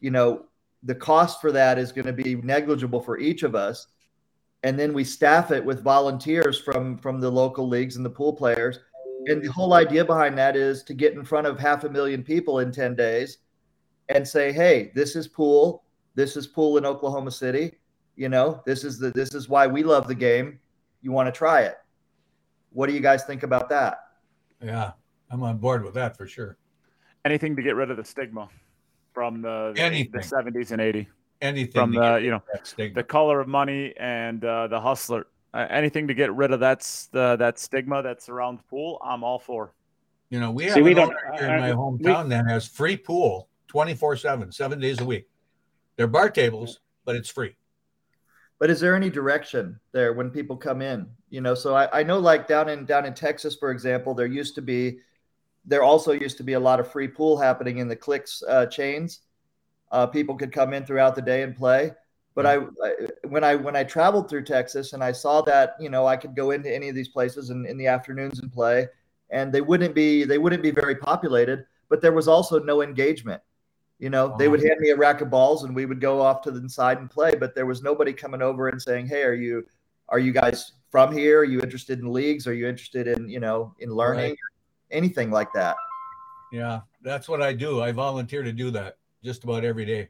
You know, the cost for that is going to be negligible for each of us and then we staff it with volunteers from from the local leagues and the pool players and the whole idea behind that is to get in front of half a million people in 10 days and say hey this is pool. This is pool in oklahoma city. You know this is the this is why we love the game. You want to try it. What do you guys think about that? Yeah, I'm on board with that for sure. Anything to get rid of the stigma from the the, Anything. the 70s and 80s, Anything from the you know the color of money and uh, the hustler. Uh, anything to get rid of that's the that stigma that surrounds pool. I'm all for. You know, we See, have we don't- owner here in my we- hometown that has free pool 24 7, seven days a week. They're bar tables, but it's free. but is there any direction there when people come in you know so I, I know like down in down in texas for example there used to be there also used to be a lot of free pool happening in the clicks uh, chains uh, people could come in throughout the day and play but I, I when i when i traveled through texas and i saw that you know i could go into any of these places in, in the afternoons and play and they wouldn't be they wouldn't be very populated but there was also no engagement you know, they would hand me a rack of balls and we would go off to the side and play, but there was nobody coming over and saying, "Hey, are you are you guys from here? Are you interested in leagues? Are you interested in, you know, in learning? Anything like that?" Yeah, that's what I do. I volunteer to do that just about every day.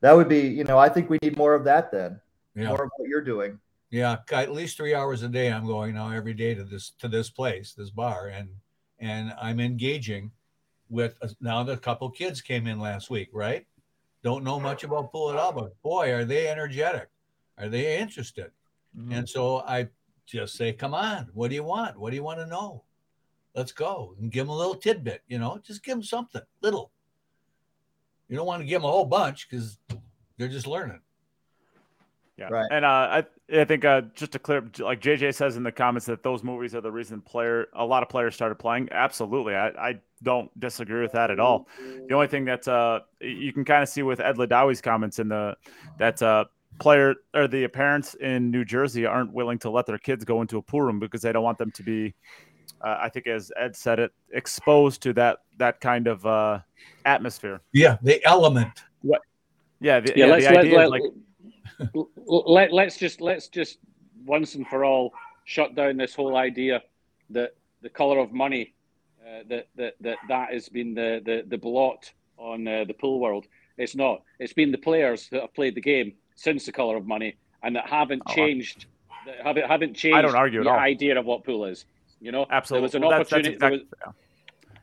That would be, you know, I think we need more of that then. Yeah. More of what you're doing. Yeah, at least three hours a day. I'm going now every day to this to this place, this bar, and and I'm engaging with uh, now the couple kids came in last week, right? Don't know much about pool at all, but boy, are they energetic? Are they interested? Mm-hmm. And so I just say, "Come on, what do you want? What do you want to know? Let's go." And give them a little tidbit, you know, just give them something little. You don't want to give them a whole bunch because they're just learning. Yeah. Right. And uh, I I think uh, just to clear, like JJ says in the comments that those movies are the reason player a lot of players started playing. Absolutely, I, I don't disagree with that at all. The only thing that uh, you can kind of see with Ed Ladawi's comments in the that uh, player or the parents in New Jersey aren't willing to let their kids go into a pool room because they don't want them to be. Uh, I think, as Ed said it, exposed to that that kind of uh, atmosphere. Yeah, the element. Yeah, the, yeah, yeah, let's the idea let, is like let, let's just let's just once and for all shut down this whole idea that the color of money uh, that, that that that has been the the, the blot on uh, the pool world. It's not. It's been the players that have played the game since the color of money and that haven't Oh, I- changed. That haven't haven't changed. I don't argue at the all. idea of what pool is. You know, absolutely. There was an Well, that's, that's opportunity. there exact- was-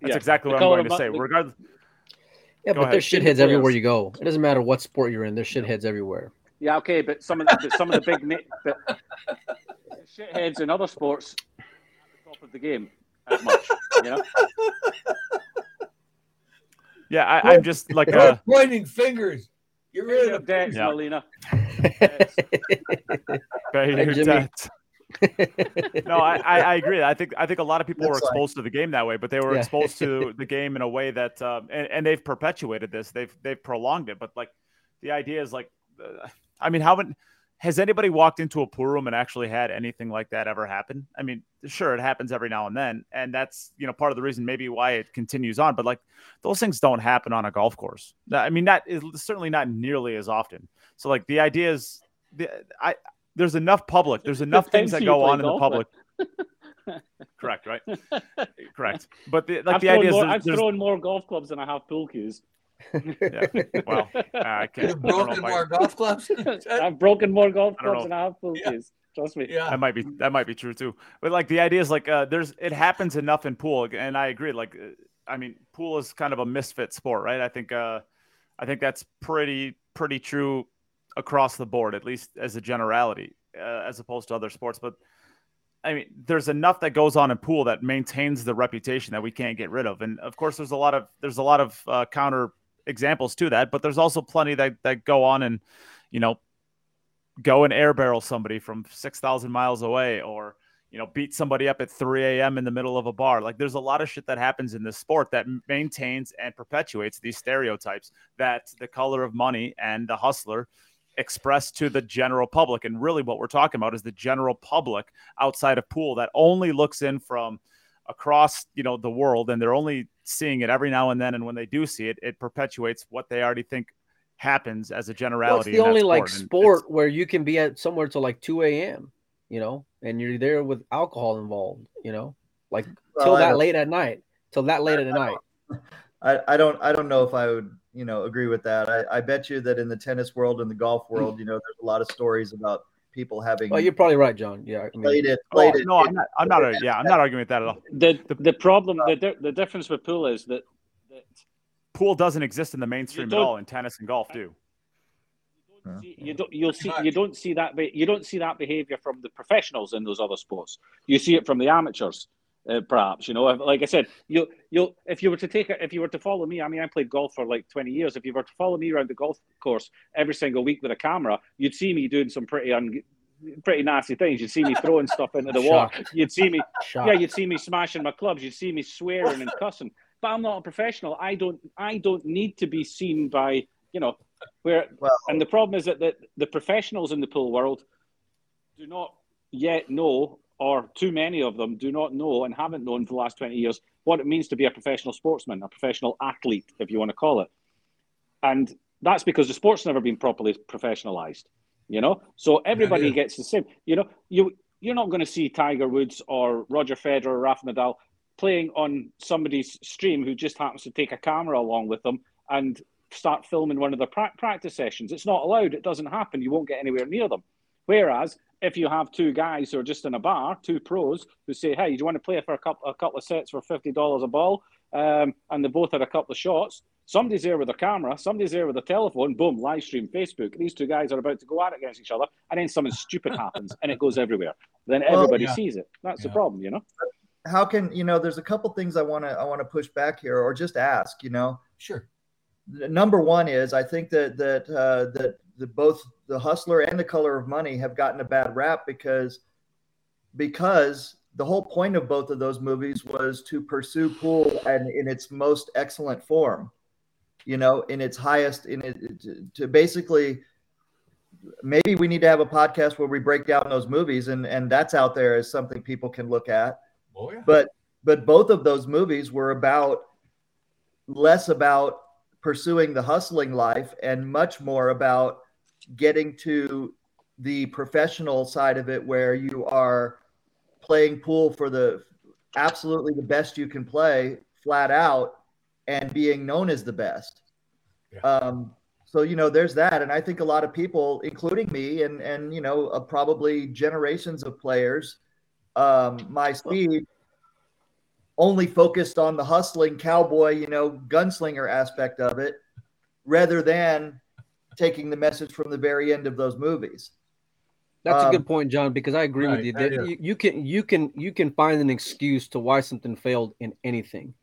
That's yeah, exactly what I'm going to say. mon- Regardless, Yeah, Go but there's shitheads everywhere you go. It doesn't matter what sport you're in. There's shitheads everywhere. Yeah, okay, but some of the, but some of the big but shitheads in other sports at the top of the game as much. You know, yeah, I, I'm just like You're uh, pointing fingers. You're really in your the debts, Yeah. Melina. pay your Jimmy. debts. No, I, I, I agree. I think I think a lot of people were like- exposed to the game that way, but they were Yeah. exposed to the game in a way that, um, and, and they've perpetuated this. They've they've prolonged it. But like, the idea is like, uh, I mean, how many has anybody walked into a pool room and actually had anything like that ever happen? I mean, sure, it happens every now and then, and that's you know part of the reason maybe why it continues on. But like, those things don't happen on a golf course. I mean, that is certainly not nearly as often. So like, the idea is, the, I there's enough public, there's enough things that go on in the public. Correct, right? Correct. But the, like I've, the thrown idea is there's, I've there's- thrown more golf clubs than I have pool cues. Yeah. Well, I can't. You've I don't know broken if I- more golf clubs. I've broken more golf clubs than I have pool Yeah. cues. Trust me. yeah. that might be that might be true too but like the idea is like uh there's it happens enough in pool and i agree like uh, i mean pool is kind of a misfit sport right i think uh i think that's pretty pretty true across the board at least as a generality uh, as opposed to other sports but i mean there's enough that goes on in pool that maintains the reputation that we can't get rid of and of course there's a lot of there's a lot of uh, counter examples to that but there's also plenty that that go on and you know go and air barrel somebody from 6,000 miles away or, you know, beat somebody up at 3 a.m. in the middle of a bar. Like there's a lot of shit that happens in this sport that maintains and perpetuates these stereotypes that the color of money and the hustler express to the general public. And really what we're talking about is the general public outside of pool that only looks in from across, you know, the world and they're only seeing it every now and then. And when they do see it, it perpetuates what they already think happens as a Well, it's generality. the only like sport. And sport where you can be at somewhere till like 2 a.m., you know, and you're there with alcohol involved, you know, like Well, till I that late at night, till that late at night. I, I don't I don't know if I would you know agree with that. I, I bet you that in the tennis world and the golf world, you know, there's a lot of stories about people having Well, you're probably right, John. Yeah, I mean, played it. Oh, Played it. no, I'm not. I'm not. uh, Yeah, I'm not arguing with that at all. The the problem the the difference with pool is that, that Pool doesn't exist in the mainstream at all, and tennis and golf do. you don't see- you don't you'll see you don't see that be- you don't see that behavior from the professionals in those other sports. You see it from the amateurs, uh, perhaps. You know, If- like I said, you you if you were to take a, if you were to follow me, I mean, I played golf for like twenty years. If you were to follow me around the golf course every single week with a camera, you'd see me doing some pretty un, pretty nasty things. You'd see me throwing stuff into the water. You'd see me shocked. yeah, you'd see me smashing my clubs. You'd see me swearing and cussing. But I'm not a professional. I don't. I don't need to be seen by you know where. Well- and the problem is that the, the professionals in the pool world do not yet know, or too many of them do not know and haven't known for the last twenty years what it means to be a professional sportsman, a professional athlete, if you want to call it. And that's because the sport's never been properly professionalized. You know, so everybody Yeah. gets the same. You know, you you're not going to see Tiger Woods or Roger Federer or Rafa Nadal playing on somebody's stream who just happens to take a camera along with them and start filming one of their pra- practice sessions. It's not allowed. It doesn't happen. You won't get anywhere near them. Whereas if you have two guys who are just in a bar, two pros who say, "Hey, do you want to play for a couple a couple of sets for fifty dollars a ball?" Um, and they both had a couple of shots. Somebody's there with a camera, somebody's there with a telephone, boom, live stream, Facebook. These two guys are about to go at it against each other, and then something stupid happens and it goes everywhere. Then Well, everybody yeah. sees it. That's the problem, you know? How can you know? There's a couple things I want to I want to push back here, or just ask. You know, Sure. The number one is I think that that uh, that the, both the hustler and the color of money have gotten a bad rap because because the whole point of both of those movies was to pursue pool and in its most excellent form you know in its highest in it to, to basically maybe we need to have a podcast where we break down those movies and and that's out there as something people can look at Oh yeah. but but both of those movies were about less about pursuing the hustling life and much more about getting to the professional side of it where you are playing pool for the absolutely the best you can play flat out and being known as the best Yeah. um, so you know there's that and i think a lot of people including me and and you know uh, probably generations of players um, my speed only focused on the hustling cowboy, you know, gunslinger aspect of it, rather than taking the message from the very end of those movies. That's a Um, good point, John, because I agree with you. that That is. you, you can you can you can find an excuse to why something failed in anything,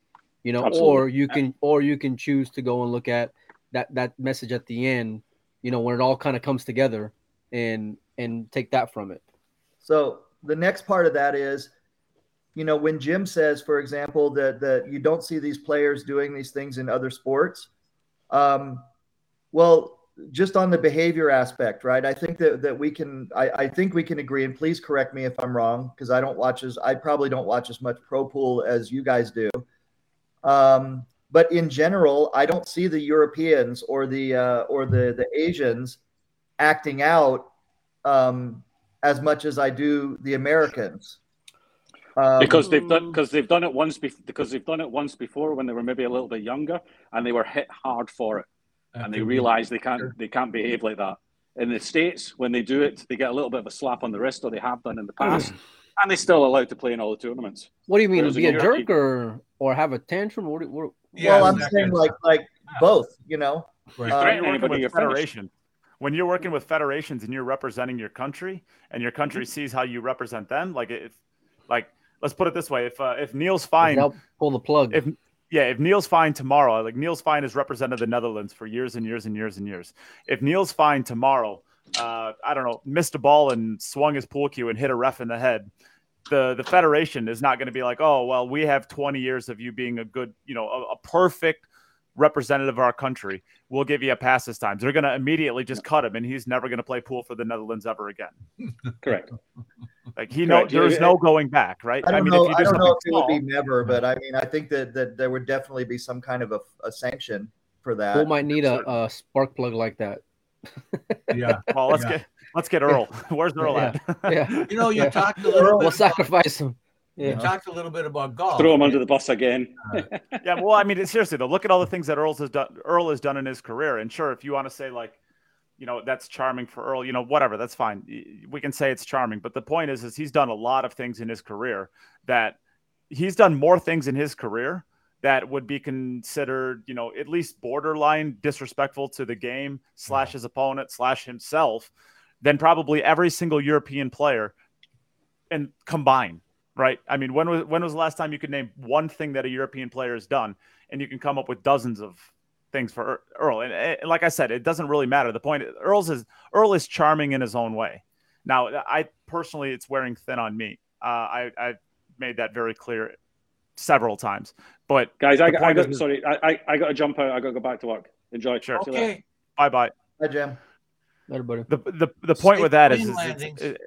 you know, Absolutely. or you can or you can choose to go and look at that that message at the end, you know, when it all kind of comes together, and and take that from it. So the next part of that is, you know, when Jim says, for example, that that you don't see these players doing these things in other sports, um, well, just on the behavior aspect, right? I think that that we can, I, I think we can agree, and please correct me if I'm wrong, because I don't watch as I probably don't watch as much pro pool as you guys do. Um, but in general, I don't see the Europeans or the uh, or the the Asians acting out um, as much as I do the Americans. Um, because they've done because they've done it once bef- because they've done it once before when they were maybe a little bit younger and they were hit hard for it, and they realize they can't they can't behave like that. In the states, when they do it, they get a little bit of a slap on the wrist, or they have done in the past, and they're still allowed to play in all the tournaments. What do you mean? Whereas Be a Europe, jerk or or have a tantrum? What, do- what, Yeah, well, I'm that saying kind like like both. You know, Right. Uh, When you're working anybody, with you're finished. when you're working with federations and you're representing your country, and your country sees how you represent them, like if, like let's put it this way: if uh, if Niels Feijen, help pull the plug. if yeah, if Niels Feijen tomorrow, like Niels Feijen has represented the Netherlands for years and years and years and years. If Niels Feijen tomorrow, uh, I don't know, missed a ball and swung his pool cue and hit a ref in the head, the the federation is not going to be like, oh well, we have 20 years of you being a good, you know, a, a perfect representative of our country. We'll give you a pass this time. They're going to immediately just cut him, and he's never going to play pool for the Netherlands ever again. Correct. Like he know Correct. there's no going back, right? I don't mean, know. if you I do don't know something if it would be never, but I mean, I think that that there would definitely be some kind of a, a sanction for that. Pool might need a, a spark plug like that. Yeah. well, let's Yeah. get let's get Earl. Where's Earl at? Yeah, You know, you Yeah. talked a little we'll bit. sacrifice him. You talked a little bit about golf. Throw him under the bus again. Uh, yeah, well, I mean, seriously though, look at all the things that Earl has done. Earl has done in his career, and sure, if you want to say like, you know, that's charming for Earl, you know, whatever, that's fine. We can say it's charming, but the point is, is he's done a lot of things in his career that he's done more things in his career that would be considered, you know, at least borderline disrespectful to the game slash his opponent slash himself than probably every single European player and combine. Right. I mean, when was when was the last time you could name one thing that a European player has done, and you can come up with dozens of things for Earl? And, and like I said, it doesn't really matter. The point Earl's is Earl is charming in his own way. Now, I personally, it's wearing thin on me. Uh, I I made that very clear several times. But Guys, I, got- I got is- sorry, I, I, I got to jump out. I got to go back to work. Enjoy. Sure. See. Okay. bye bye. Hi, Jim. Everybody. the the the point Safe with that is, is it,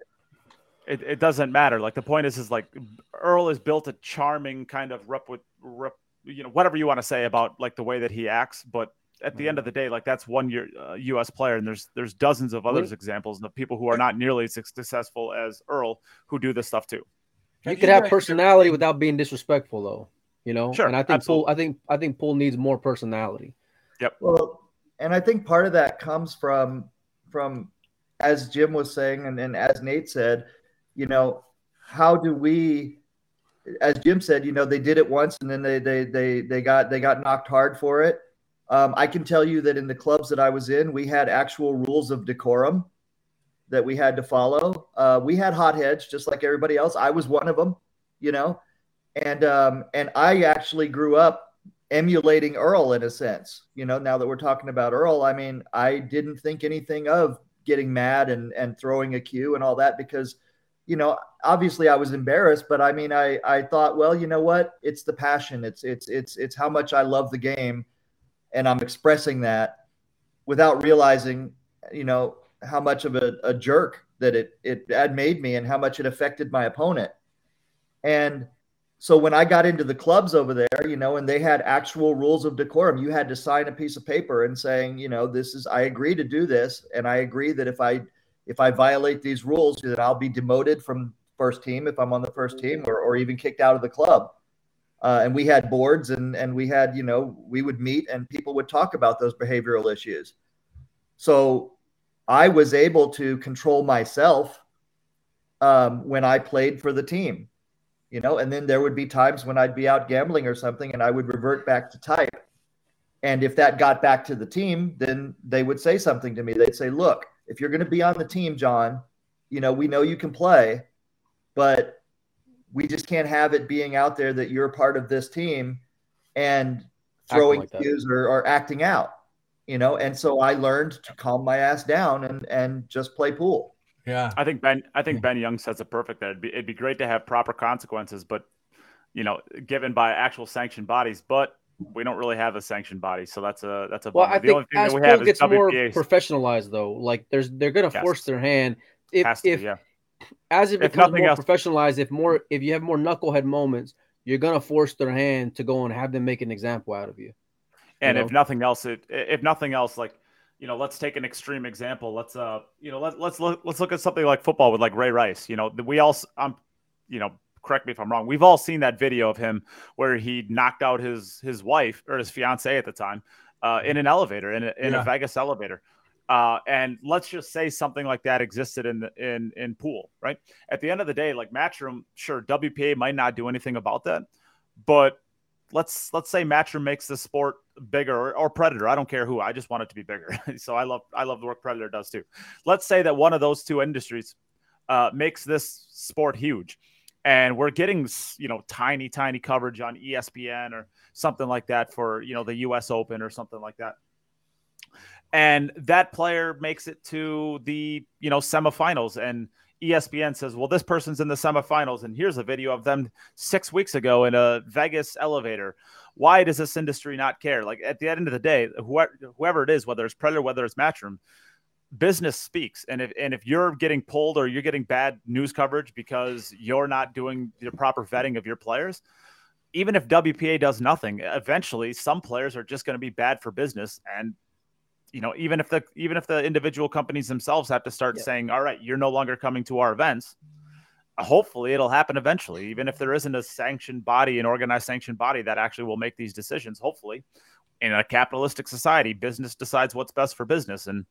it, it doesn't matter. Like the point is, is like Earl has built a charming kind of rep with rep, you know, whatever you want to say about like the way that he acts. But at the end of the day, like that's one year uh, U.S. player, and there's there's dozens of others examples of people who are not nearly as successful as Earl who do this stuff too. You Have could have personality ever- without being disrespectful, though. You know, Sure, and I think absolutely. Pool. I think I think Pool needs more personality. Yep. Well, and I think part of that comes from from as Jim was saying, and, and as Nate said, you know, how do we as Jim said, you know, they did it once and then they they they they got they got knocked hard for it. Um, I can tell you that in the clubs that I was in, we had actual rules of decorum that we had to follow. Uh, we had hotheads just like everybody else. I was one of them, you know, and um, and I actually grew up emulating Earl in a sense. You know, now that we're talking about Earl, I mean, I didn't think anything of getting mad and and throwing a cue and all that because, you know, obviously I was embarrassed, but I mean, I I thought, well, you know what? It's the passion. It's it's it's it's how much I love the game, and I'm expressing that without realizing, you know, how much of a, a jerk that it it had made me and how much it affected my opponent. And so when I got into the clubs over there, you know, and they had actual rules of decorum, you had to sign a piece of paper and saying, you know, this is I agree to do this, and I agree that if I if I violate these rules, that I'll be demoted from first team if I'm on the first team, or or even kicked out of the club. Uh, and we had boards, and and we had, you know, we would meet, and people would talk about those behavioral issues. So I was able to control myself um, when I played for the team you know and then there would be times when i'd be out gambling or something and i would revert back to type and if that got back to the team then they would say something to me they'd say look if you're going to be on the team john you know we know you can play but we just can't have it being out there that you're part of this team and throwing like cues or, or acting out you know and so i learned to calm my ass down and and just play pool Yeah. I think Ben. I think Ben Young says it perfect. That it'd be it'd be great to have proper consequences, but you know, given by actual sanctioned bodies. But we don't really have a sanctioned body, so that's a that's a. Well, bummer. I the think only thing that we have gets more professionalized, though, like there's they're gonna Yes. force their hand. If to, if yeah. as it If becomes more else- professionalized, if more if you have more knucklehead moments, you're gonna force their hand to go and have them make an example out of you. And you if know? nothing else, it if nothing else, like you know, let's take an extreme example. Let's uh, you know, let, let's look let's look at something like football with like Ray Rice. You know, we all, I'm, you know, correct me if I'm wrong. We've all seen that video of him where he knocked out his his wife or his fiance at the time uh, in an elevator in a, in Yeah. a Vegas elevator. Uh, and let's just say something like that existed in the, in in pool, right? At the end of the day, like Matchroom, sure, WPA might not do anything about that, but let's let's say Matchroom makes the sport bigger or, or Predator. I don't care who. I just want it to be bigger. so I love I love the work Predator does too. Let's say that one of those two industries uh, makes this sport huge, and we're getting you know tiny tiny coverage on ESPN or something like that for you know the U.S. Open or something like that. And that player makes it to the you know semifinals, and ESPN says, "Well, this person's in the semifinals, and here's a video of them six weeks ago in a Vegas elevator." Why does this industry not care? Like at the end of the day, whoever, whoever it is, whether it's Predator, whether it's Matchroom, business speaks. And if and if you're getting pulled or you're getting bad news coverage because you're not doing the proper vetting of your players, even if WPA does nothing, eventually some players are just going to be bad for business. And you know, even if the even if the individual companies themselves have to start Yeah. saying, "All right, you're no longer coming to our events," hopefully it'll happen eventually. Even if there isn't a sanctioned body, an organized sanctioned body that actually will make these decisions, hopefully, in a capitalistic society, business decides what's best for business, and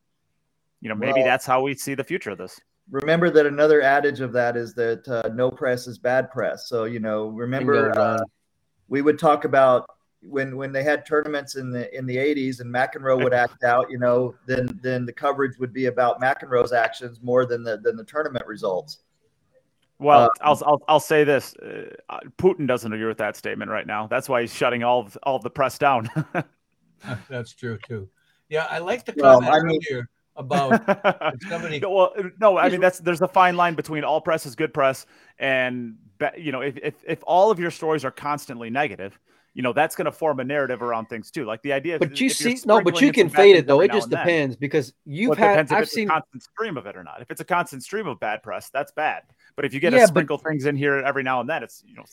you know maybe Well- that's how we see the future of this. Remember that another adage of that is that uh, no press is bad press. So you know, remember uh, we would talk about when when they had tournaments in the in the 80s and McEnroe would act out, you know, then then the coverage would be about McEnroe's actions more than the than the tournament results. Well, Uh, I'll, I'll I'll say this: uh, Putin doesn't agree with that statement right now. That's why he's shutting all of, all of the press down. That's true too. Yeah, I like the Well, comment I mean- earlier about somebody. No, well, uh, no, I mean that's there's a fine line between all press is good press and you know if if if all of your stories are constantly negative, you know that's going to form a narrative around things too. Like the idea. But you if you're see, no, but you can fade it though. It just and then, depends because you've well, had. I've it's seen. a constant stream of it or not. If it's a constant stream of bad press, that's bad. But if you get Yeah, to but- sprinkle things in here every now and then, it's you know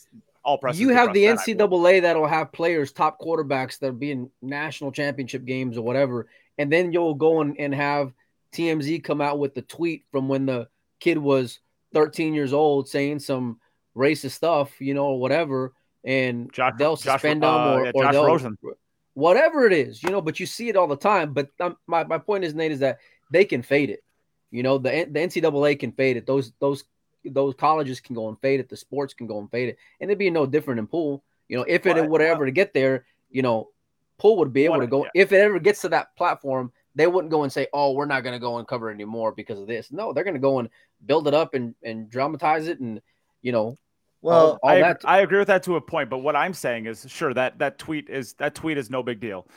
all press. you have the then NCAA that'll have players, top quarterbacks that'll be in national championship games or whatever, and then you'll go and, and have TMZ come out with the tweet from when the kid was 13 years old saying some racist stuff, you know, or whatever, and Josh- they'll Josh- suspend them uh, or, yeah, or Josh they'll Rosen. whatever it is, you know. But you see it all the time. But um, my my point is, Nate, is that they can fade it. You know, the the NCAA can fade it. Those those those colleges can go and fade it. The sports can go and fade it, and it'd be no different in pool. You know, if it Well, would ever to get there, you know, pool would be able What- to go. yeah. If it ever gets to that platform, they wouldn't go and say, "Oh, we're not going to go and cover anymore because of this." No, they're going to go and build it up and and dramatize it, and you know, Well, all I, that- I agree with that to a point, but what I'm saying is, sure that that tweet is that tweet is no big deal,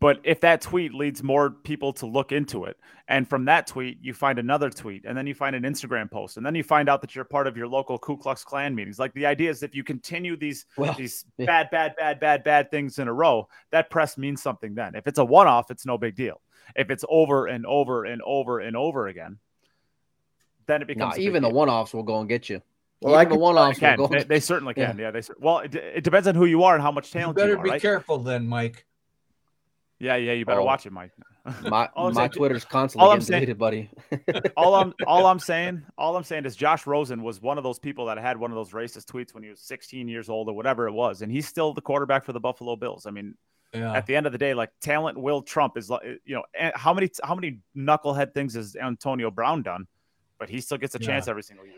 but if that tweet leads more people to look into it, and from that tweet you find another tweet, and then you find an Instagram post, and then you find out that you're part of your local Ku Klux Klan meetings. Like the idea is, if you continue these well, these yeah. bad, bad, bad, bad, bad things in a row, that press means something. Then, if it's a one-off, it's no big deal. If it's over and over and over and over again, then it becomes nah, a big even the one-offs will go and get you. Well, I even the one-offs can. go. They, they certainly can. Yeah, they. cer- Well, it, it depends on who you are and how much talent You talent you, better are, be right? careful then, Mike. Yeah, yeah. You better Oh. watch it, Mike. My my saying- Twitter's constantly all I'm getting saying- deleted, buddy. all I'm all I'm saying, all I'm saying is Josh Rosen was one of those people that had one of those racist tweets when he was 16 years old or whatever it was, and he's still the quarterback for the Buffalo Bills. I mean, Yeah. at the end of the day, like talent will trump is like you know how many how many knucklehead things has Antonio Brown done, but he still gets a Yeah. chance every single year.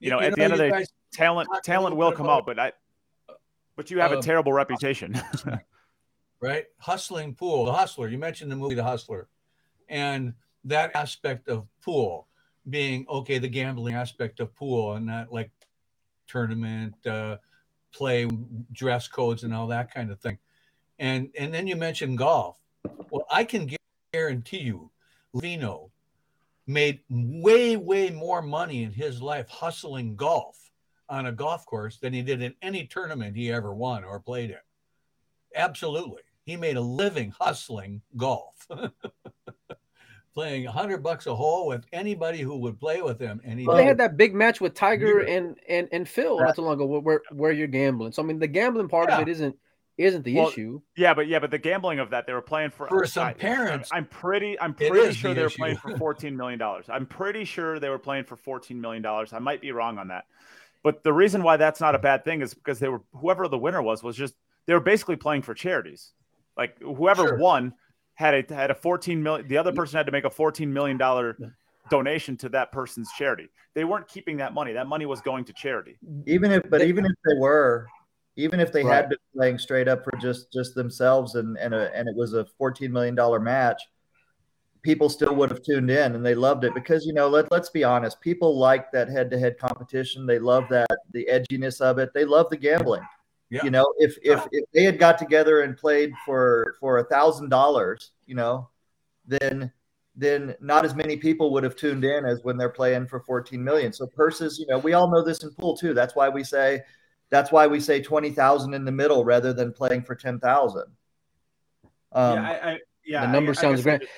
You know, at the end of the day, talent talent will come about- out, but I. But you have a Um, terrible reputation. Right? Hustling pool, the hustler. You mentioned the movie The Hustler, and that aspect of pool being okay, the gambling aspect of pool, and not like tournament uh, play, dress codes, and all that kind of thing. And and then you mentioned golf. Well, I can guarantee you, Lino made way way more money in his life hustling golf on a golf course than he did in any tournament he ever won or played in. Absolutely. He made a living hustling golf. Playing a hundred bucks a hole with anybody who would play with him. And he Well, they had that big match with Tiger Yeah. and and and Phil Right. not too long ago, where, where where you're gambling. So I mean, the gambling part Yeah. of it isn't isn't the Well, issue. Yeah, but yeah, but the gambling of that they were playing for For some I- parents, I'm pretty I'm pretty sure the they were playing for 14 million dollars. I'm pretty sure they were playing for 14 million dollars. I might be wrong on that. But the reason why that's not a bad thing is because they were whoever the winner was was just they were basically playing for charities. Like whoever Sure. won had a had a 14 million the other person had to make a 14 million dollar donation to that person's charity. They weren't keeping that money. That money was going to charity. even if but even if they were even if they Right. had been playing straight up for just just themselves and and a, and it was a 14 million dollar match people still would have tuned in and they loved it because you know let, let's be honest people like that head-to-head competition they love that the edginess of it they love the gambling Yeah. you know if if if they had got together and played for for a thousand dollars you know then then not as many people would have tuned in as when they're playing for 14 million. So purses, you know, we all know this in pool too. That's why we say that's why we say 20,000 in the middle rather than playing for 10,000. Um, yeah, I, I, yeah, The number I- I sounds guess great. it-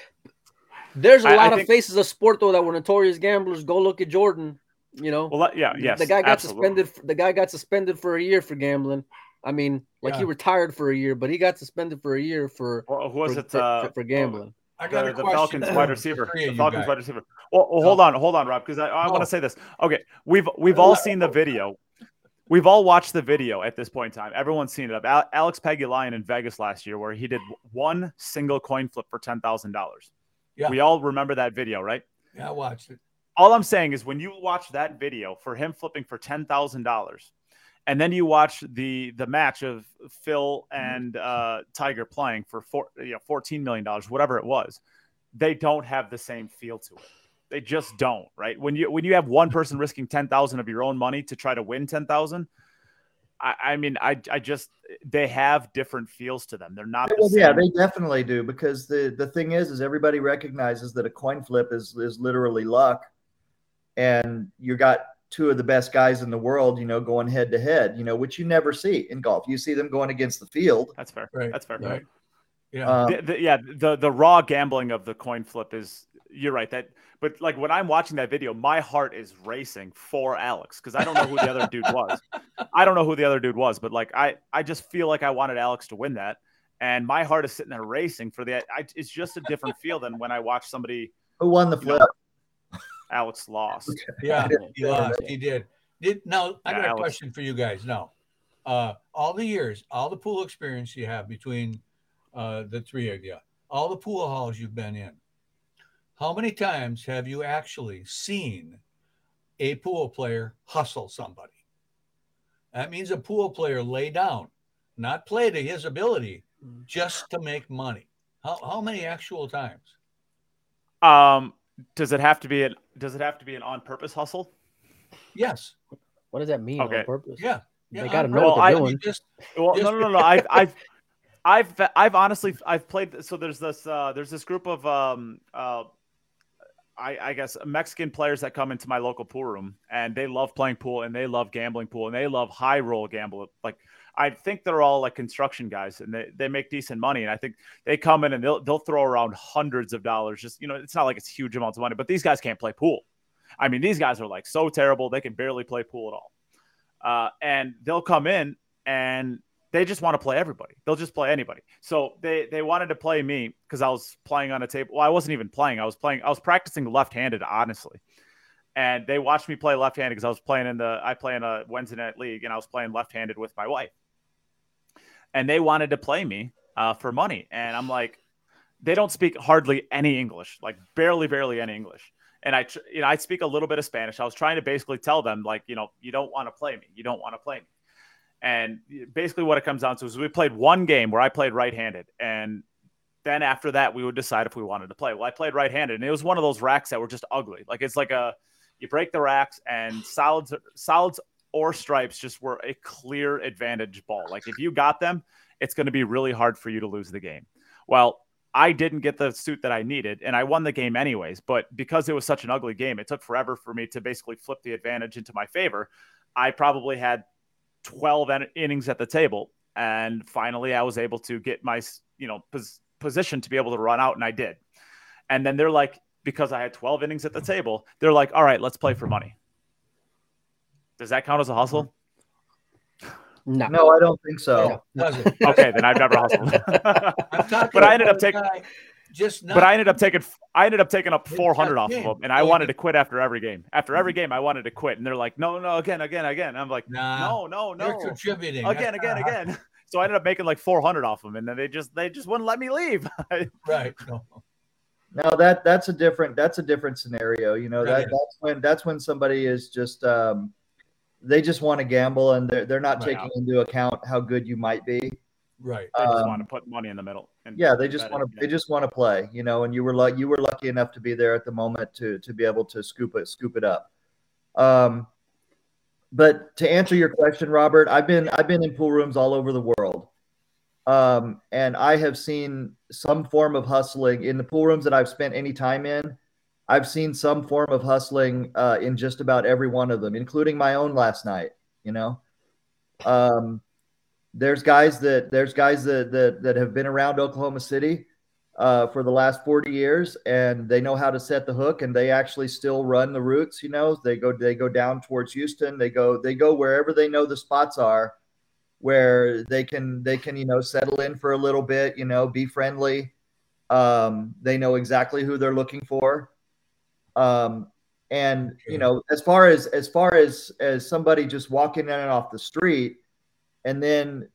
There's a I- I lot of think- faces of sport though that were notorious gamblers. Go look at Jordan. You know, Well, yeah, yes. the guy got absolutely. suspended. The guy got suspended for a year for gambling. I mean, like he retired for a year, but he got suspended for a year for Well, who was for, it? for, uh, for- for gambling. I got the, a the. Falcons wide receiver. The Falcons guys. wide receiver. Well, well, hold on, hold on, Rob, because I, I want Oh. to say this. Okay, we've we've all seen the video. We've all watched the video at this point in time. Everyone's seen it. Of Al- Alex Pagulayan in Vegas last year, where he did one single coin flip for ten thousand dollars. Yeah. We all remember that video, right? Yeah, I watched it. All I'm saying is when you watch that video for him flipping for ten thousand dollars, and then you watch the the match of Phil and uh, Tiger playing for four, you know, fourteen million dollars, whatever it was, they don't have the same feel to it. They just don't, right? When you when you have one person risking ten thousand of your own money to try to win ten thousand, I, I mean, I I just they have different feels to them. They're not the well, same. yeah, they definitely do because the the thing is, is everybody recognizes that a coin flip is is literally luck, and you got two of the best guys in the world, you know, going head to head, you know, which you never see in golf. You see them going against the field. That's fair. Right. That's fair. Right. Yeah. Um, the, the, yeah, the the raw gambling of the coin flip is you're right. That but like when I'm watching that video, my heart is racing for Alex because I don't know who the other dude was. I don't know who the other dude was, but like I I just feel like I wanted Alex to win that, and my heart is sitting there racing for the. I, it's just a different feel than when I watch somebody. who won the You know, flip? Alex lost. Yeah, he lost. He did. Did now? I Yeah, got a Alex. question for you guys. Now, uh, all the years, all the pool experience you have between uh, the three of you, all the pool halls you've been in, how many times have you actually seen a pool player hustle somebody? That means a pool player lay down, not play to his ability, just to make money. How, how many actual times? Um, does it have to be an Does it have to be an on purpose hustle? Yes. What does that mean Okay. on purpose? Yeah. yeah They gotta on know what they're I- doing. Just Well, Just- no, no, no, no. I've, I've, I've, I've honestly, I've played. So there's this, uh, there's this group of, um, uh, I, I guess Mexican players that come into my local pool room, and they love playing pool, and they love gambling pool, and they love high roll gamble. Like I think they're all like construction guys, and they, they make decent money. And I think they come in and they'll they'll throw around hundreds of dollars. Just you know, it's not like it's huge amounts of money, but these guys can't play pool. I mean, these guys are like so terrible they can barely play pool at all. Uh, and they'll come in and they just want to play everybody. They'll just play anybody. So they they wanted to play me because I was playing on a table. Well, I wasn't even playing. I was playing. I was practicing left-handed, honestly. And they watched me play left-handed because I was playing in the. I play in a Wednesday night league, and I was playing left-handed with my wife. And they wanted to play me uh, for money, and I'm like, they don't speak hardly any English, like barely, barely any English. And I, you know, I speak a little bit of Spanish. I was trying to basically tell them, like, you know, you don't want to play me. You don't want to play me. And basically, what it comes down to is we played one game where I played right-handed, and then after that, we would decide if we wanted to play. Well, I played right-handed, and it was one of those racks that were just ugly. Like it's like a you break the racks, and solids, solids or stripes just were a clear advantage ball. Like if you got them, it's going to be really hard for you to lose the game. Well, I didn't get the suit that I needed, and I won the game anyways. But because it was such an ugly game, it took forever for me to basically flip the advantage into my favor. I probably had 12 in- innings at the table, and finally I was able to get my you know pos- position to be able to run out, and I did. And then they're like, because I had 12 innings at the table, they're like, all right, let's play for money. Does that count as a hustle? No. No, I don't think so. does? Okay, then I've never hustled. I'm but I ended up a taking. just not. But I ended up taking I ended up taking up 400 tough off of them, and I wanted to quit after every game. After every game, I wanted to quit, and they're like, "No, no, again, again, again." I'm like, Nah, "No, no, they're no, contributing again, again, not hard. again." So I ended up making like 400 off of them, and then they just they just wouldn't let me leave. Right. No. No, that that's a different that's a different scenario. You know That that is. that's when that's when somebody is just um, they just want to gamble and they're they're not Right. taking into account how good you might be. Right. they just Um, want to put money in the middle. And Yeah, they just bet want it, to they just want to play. You know, and you were like you were lucky enough to be there at the moment to to be able to scoop it scoop it up. Um, but to answer your question, Robert, I've been I've been in pool rooms all over the world. Um, and I have seen some form of hustling in the pool rooms that I've spent any time in. I've seen some form of hustling uh, in just about every one of them, including my own last night. You know, um, there's guys that there's guys that that, that have been around Oklahoma City uh, for the last 40 years, and they know how to set the hook, and they actually still run the routes. You know, they go they go down towards Houston, they go they go wherever they know the spots are where they can they can you know settle in for a little bit you know be friendly um, they know exactly who they're looking for um, and you know as far as as far as as somebody just walking in and off the street and then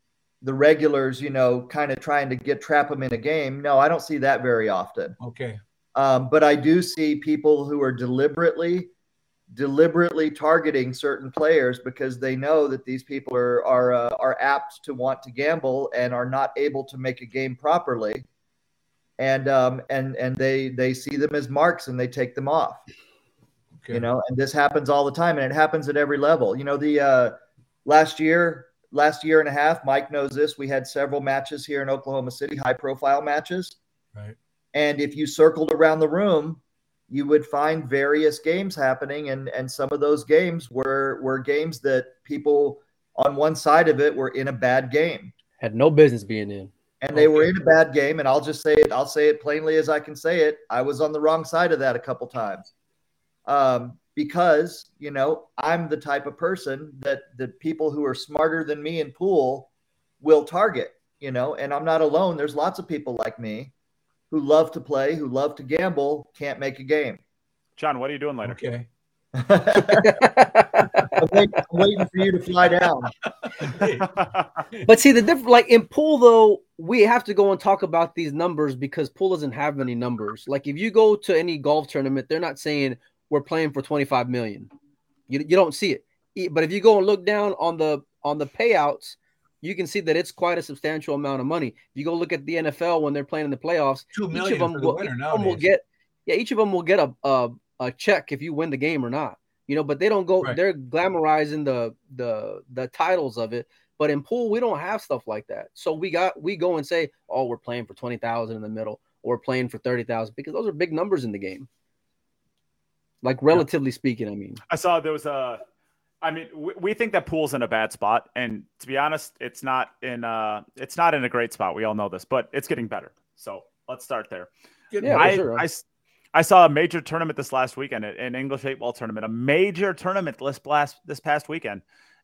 the regulars you know kind of trying to get trap them in a game no i don't see that very often. Okay. um, but I do see people who are deliberately, deliberately targeting certain players because they know that these people are are uh, are apt to want to gamble and are not able to make a game properly, and um, and and they they see them as marks and they take them off. Okay. You know, and this happens all the time, and it happens at every level. You know, the uh, last year, last year and a half, Mike knows this. We had several matches here in Oklahoma City, high profile matches. Right. And if you circled around the room, you would find various games happening, and and some of those games were were games that people on one side of it were in a bad game, Had no business being in. And they were in a bad game. And I'll just say it. I'll say it plainly as I can say it. I was on the wrong side of that a couple times, um, because you know I'm the type of person that the people who are smarter than me in pool will target. You know, and I'm not alone. There's lots of people like me who love to play, who love to gamble, can't make a game. John, what are you doing later? Okay. I'm, waiting, I'm waiting for you to fly down. But see the difference, like in pool though, we have to go and talk about these numbers because pool doesn't have any numbers. Like if you go to any golf tournament, they're not saying we're playing for 25 million. You, you don't see it. But if you go and look down on the on the payouts, you can see that it's quite a substantial amount of money. If you go look at the NFL when they're playing in the playoffs, Two each of them will, each of them will get yeah, each of them will get a, a a check if you win the game or not. You know, but they don't go Right. they're glamorizing the the the titles of it. But in pool, we don't have stuff like that. So we got we go and say, oh, we're playing for twenty thousand in the middle, or we're playing for thirty thousand because those are big numbers in the game. Like relatively speaking, I mean. I saw there was a. I mean, we, we think that pool's in a bad spot, and to be honest, it's not in. Uh, it's not in a great spot. We all know this, but it's getting better. So let's start there. Yeah, I, sure. I s- I saw a major tournament this last weekend, an English eight ball tournament, a major tournament this last this past weekend,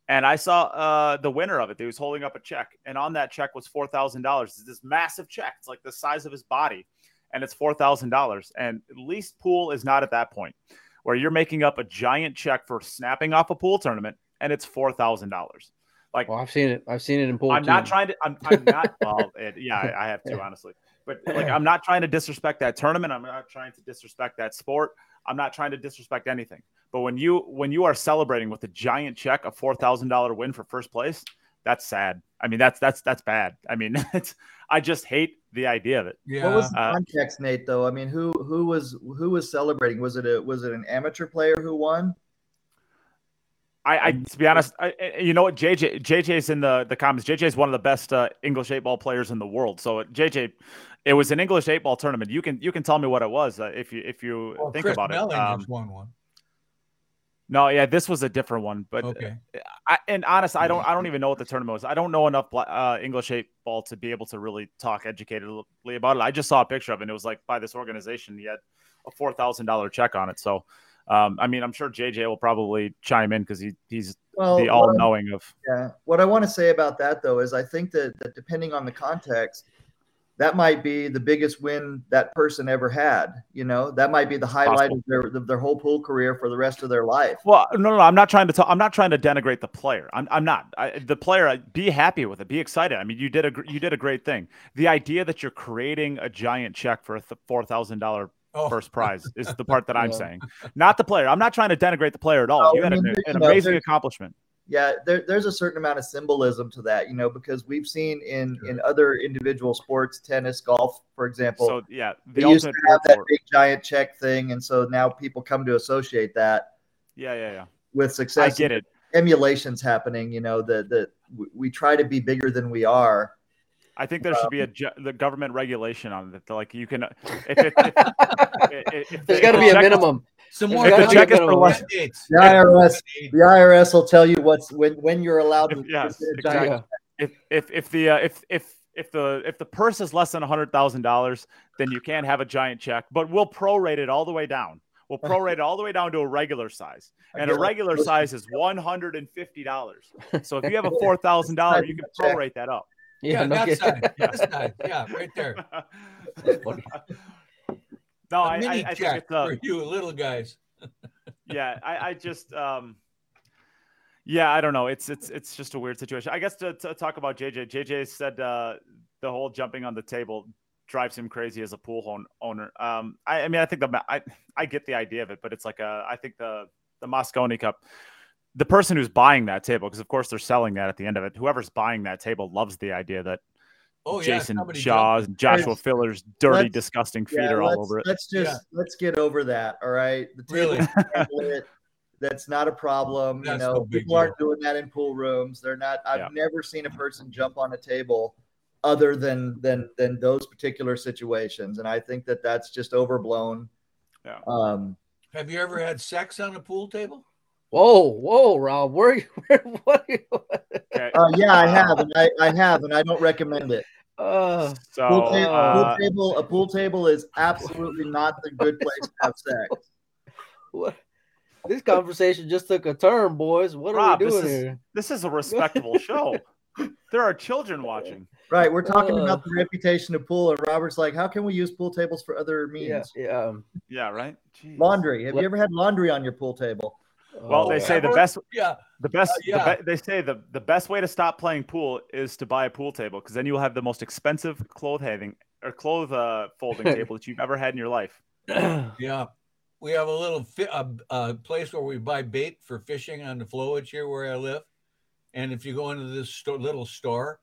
and I saw uh, the winner of it. He was holding up a check, and on that check was four thousand dollars. It's this massive check. It's like the size of his body, and it's four thousand dollars. And at least pool is not at that point where you're making up a giant check for snapping off a pool tournament, and it's four thousand dollars. Like Well, I've seen it. I've seen it in pool. I'm not trying to. I'm, I'm not. Well, it, yeah, I, I have to honestly, but like I'm not trying to disrespect that tournament. I'm not trying to disrespect that sport. I'm not trying to disrespect anything. But when you when you are celebrating with a giant check, a four thousand dollar win for first place, that's sad. I mean, that's that's that's bad. I mean, it's. I just hate the idea of it. Yeah. What was the Uh, context, Nate? Though I mean, who who was who was celebrating? Was it a was it an amateur player who won? I, I to be honest, I, I- you know what, JJ JJ's in the the comments. JJ is one of the best uh, English eight ball players in the world. So JJ, it was an English eight ball tournament. You can you can tell me what it was uh, if you if you Well, think Chris about Melling it. Um, just won one. no, yeah, this was a different one. But Okay. I, and honest, I don't I don't even know what the tournament was. I don't know enough uh, English eight ball to be able to really talk educatedly about it. I just saw a picture of it. and It was like by this organization. He had a four thousand dollar check on it. So. Um, I mean, I'm sure JJ will probably chime in because he, he's Well, the all knowing of Yeah. What I want to say about that though is I think that, that depending on the context, that might be the biggest win that person ever had. You know, that might be the highlight Possible. of their their whole pool career for the rest of their life. Well, no, no, no, I'm not trying to. Talk, I'm not trying to denigrate the player. I'm, I'm not. I, the player, I- be happy with it. Be excited. I mean, you did a you did a great thing. The idea that you're creating a giant check for a th- four thousand dollar Oh, first prize is the part that I'm Yeah. saying, not the player. I'm not trying to denigrate the player at all. No, you had an, an amazing accomplishment. Yeah, there, there's a certain amount of symbolism to that, you know, because we've seen in in other individual sports, tennis, golf, for example, so yeah, the they used to have that for big giant check thing, and so now people come to associate that Yeah, yeah, yeah. with I success. get it. Emulations happening, you know, that that we- we try to be bigger than we are. I think there should be a Um, ju- the government regulation on it. Like you can, if, if, if, if, if There's the- got to be a minimum. some more the check is for less. The IRS, the IRS will tell you what's when when you're allowed to. If- yes, to get a Yeah. if if if the uh, if if if the if the purse is less than hundred thousand dollars, then you can't have a giant check. But we'll prorate it all the way down. We'll prorate it all the way down to a regular size, and a regular size is one hundred and fifty dollars. So if you have a four thousand dollars, you can prorate that up. Yeah, Yeah, no that kidding. side, this side, yeah, right there. No, A I, I, mini I think it's uh, for you little guys. yeah, I, I just um yeah, I don't know. It's it's it's just a weird situation. I guess to, to talk about JJ, JJ said uh the whole jumping on the table drives him crazy as a pool hon- owner. Um I, I mean I think the I I get the idea of it, but it's like a I think the the Mosconi Cup the person who's buying that table because of course they're selling that at the end of it. Whoever's buying that table loves the idea that Oh Jayson somebody Shaw's and Joshua Let's- Filler's dirty, disgusting feet Yeah, are all over it. let's just Yeah. let's get over that. All right, the table Really? it. That's not a problem. You know, no big people aren't doing that in pool rooms. They're not. I've Yeah. never seen a person jump on a table other than than than those particular situations, and I think that that's just overblown. Yeah. Um, Have you ever had sex on a pool table? Whoa, whoa, Rob, where, you- where what? Are you, Okay. uh, yeah, I have, and I, I have, and I don't recommend it. uh, So Pool table, uh, pool table, a pool table is absolutely not the good place to have sex. what? This conversation just took a turn, boys. What Rob, are we this doing is- here? this is a respectable show. There are children watching. Right, we're talking Uh. about the reputation of pool, and Robert's like, "How can we use pool tables for other means?" yeah. um, Yeah, right. Jeez. Laundry. Have Let- you ever had laundry on your pool table? Well, oh, they say the best, Yeah. the best, Uh, the be- they say the the best way to stop playing pool is to buy a pool table because then you'll have the most expensive clothes having or clothes uh, folding table that you've ever had in your life. Yeah. We have a little fi- uh, uh, place where we buy bait for fishing on the flowage here where I live. And if you go into this sto- little store,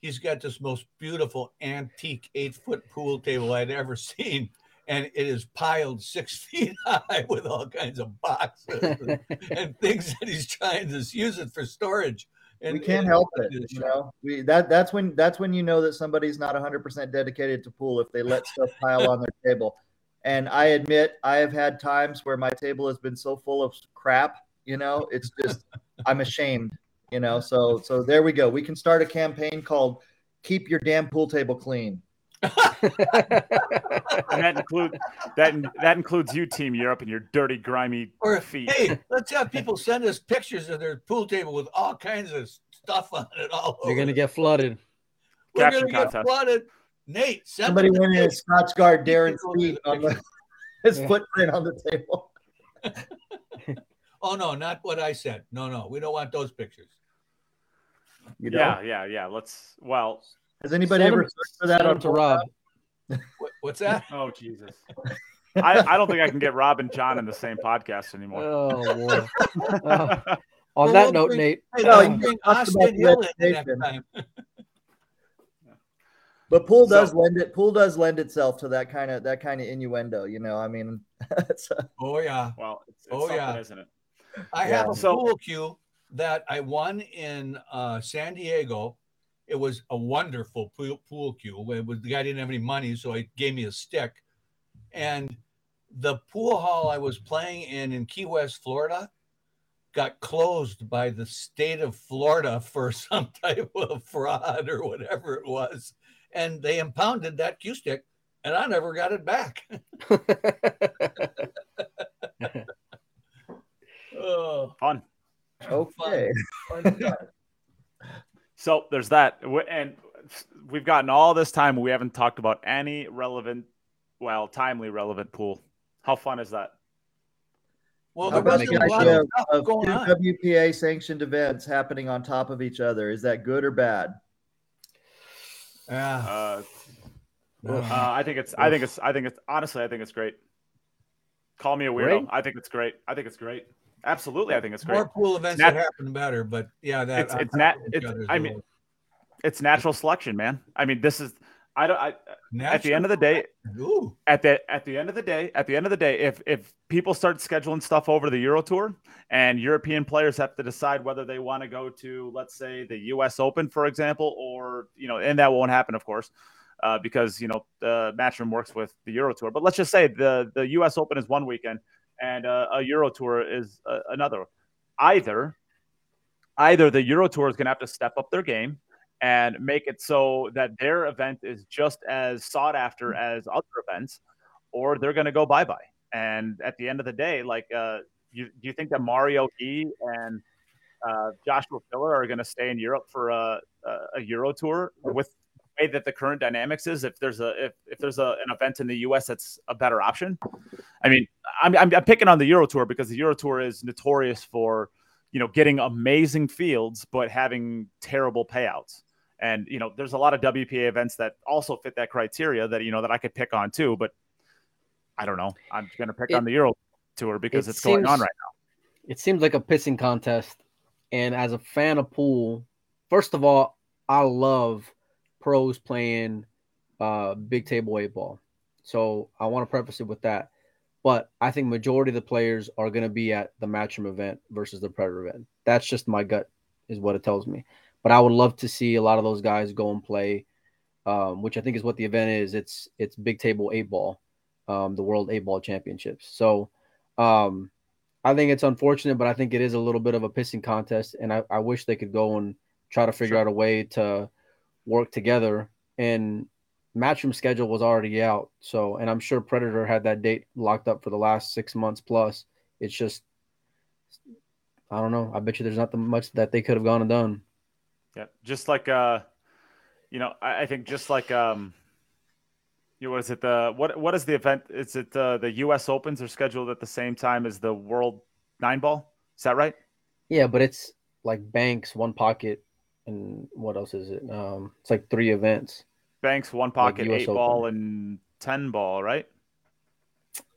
he's got this most beautiful antique eight foot pool table I'd ever seen. And it is piled six feet high with all kinds of boxes and, and things that he's trying to use it for storage. And we can't and- help it. You know, we that that's when that's when you know that somebody's not 100% dedicated to pool if they let stuff pile on their table. And I admit, I have had times where my table has been so full of crap. You know, it's just I'm ashamed. You know, so so there we go. We can start a campaign called "Keep Your Damn Pool Table Clean." And that includes that that includes you, Team Europe, and your dirty, grimy Or feet. hey, let's have people send us pictures of their pool table with all kinds of stuff on it. All You're gonna get flooded. We're Caption gonna get flooded. Nate, send Somebody me went in and. Scotch guard Darren's People feet on the, his Yeah. footprint on the table. Oh no, not what I said. No, no, we don't want those pictures. You know? Yeah, yeah, yeah. Let's. Well, Has anybody Send ever him- searched for that on to Rob. What, what's that? oh Jesus. I, I don't think I can get Rob and John in the same podcast anymore. Oh boy. Uh, on Well, that we'll note, bring- Nate. Hey, No, let's bring Austin Hill in next reputation. time. But pool does So- lend it. Pool does lend itself to that kind of that kind of innuendo. You know, I mean, it's, uh, Oh yeah, Well, it's, it's Oh, yeah. isn't it? I Yeah. have a So- pool cue that I won in uh, San Diego. It was a wonderful pool, pool cue. It was, the guy didn't have any money, so he gave me a stick. And the pool hall I was playing in in Key West, Florida, got closed by the state of Florida for some type of fraud or whatever it was. And they impounded that cue stick, and I never got it back. oh, Fun. okay. So there's that, and we've gotten all this time. We haven't talked about any relevant, well, timely relevant pool. How fun is that? Well, there was the a lot idea of stuff of going two on. WPA sanctioned events happening on top of each other? Is that good or bad? Yeah. Uh, no. uh, I think it's. I think it's. I think it's. Honestly, I think it's great. Call me a weirdo. Great? I think it's great. I think it's great. Absolutely, I think it's great. More pool events Nat- that happen better, but yeah, that It's- it's nat- it's- I mean, It's natural selection, man. I mean, this is. I don't. I, at the end of the day, Ooh, at the at the end of the day, at the end of the day, if if people start scheduling stuff over the Euro Tour and European players have to decide whether they want to go to, let's say, the U.S. Open, for example, or you know, and that won't happen, of course, uh, because you know the Matchroom works with the Euro Tour. But let's just say the the U.S. Open is one weekend and uh, a Euro Tour is uh, another. Either either the Euro Tour is going to have to step up their game and make it so that their event is just as sought after as other events, or they're going to go bye bye. And at the end of the day, like, uh, you, do you think that Mario E and uh, Joshua Filler are going to stay in Europe for a, a, Euro Tour with way that the current dynamics is? If there's a if, if there's a, an event in the U.S. that's a better option, I mean, I'm, I'm, I'm picking on the Euro Tour because the Euro Tour is notorious for you know getting amazing fields but having terrible payouts and you know there's a lot of wpa events that also fit that criteria that you know that i could pick on too but i don't know i'm gonna pick It- on the euro tour because it it's going on right now. it seems like a pissing contest. And as a fan of pool, first of all, I love pros playing uh, big table eight ball. So I want to preface it with that. But I think majority of the players are going to be at the Matchroom event versus the Predator event. That's just my gut, is what it tells me. But I would love to see a lot of those guys go and play, um, which I think is what the event is. It's it's big table eight ball, um, the World Eight Ball Championships. So. Um, I think it's unfortunate, but I think it is a little bit of a pissing contest, and I, I wish they could go and try to figure Sure. out a way to work together. And Matchroom schedule was already out, so and I'm sure Predator had that date locked up for the last six months plus. It's just, I don't know. I bet you there's not much that they could have gone and done. yeah just like uh you know i, I think just like um you know, what is it the what what is the event is it uh, the us opens are scheduled at the same time as the world nine ball is that right Yeah, but it's like banks, one pocket, and what else is it? Um, it's like three events. banks one pocket US eight Open. ball and 10 ball right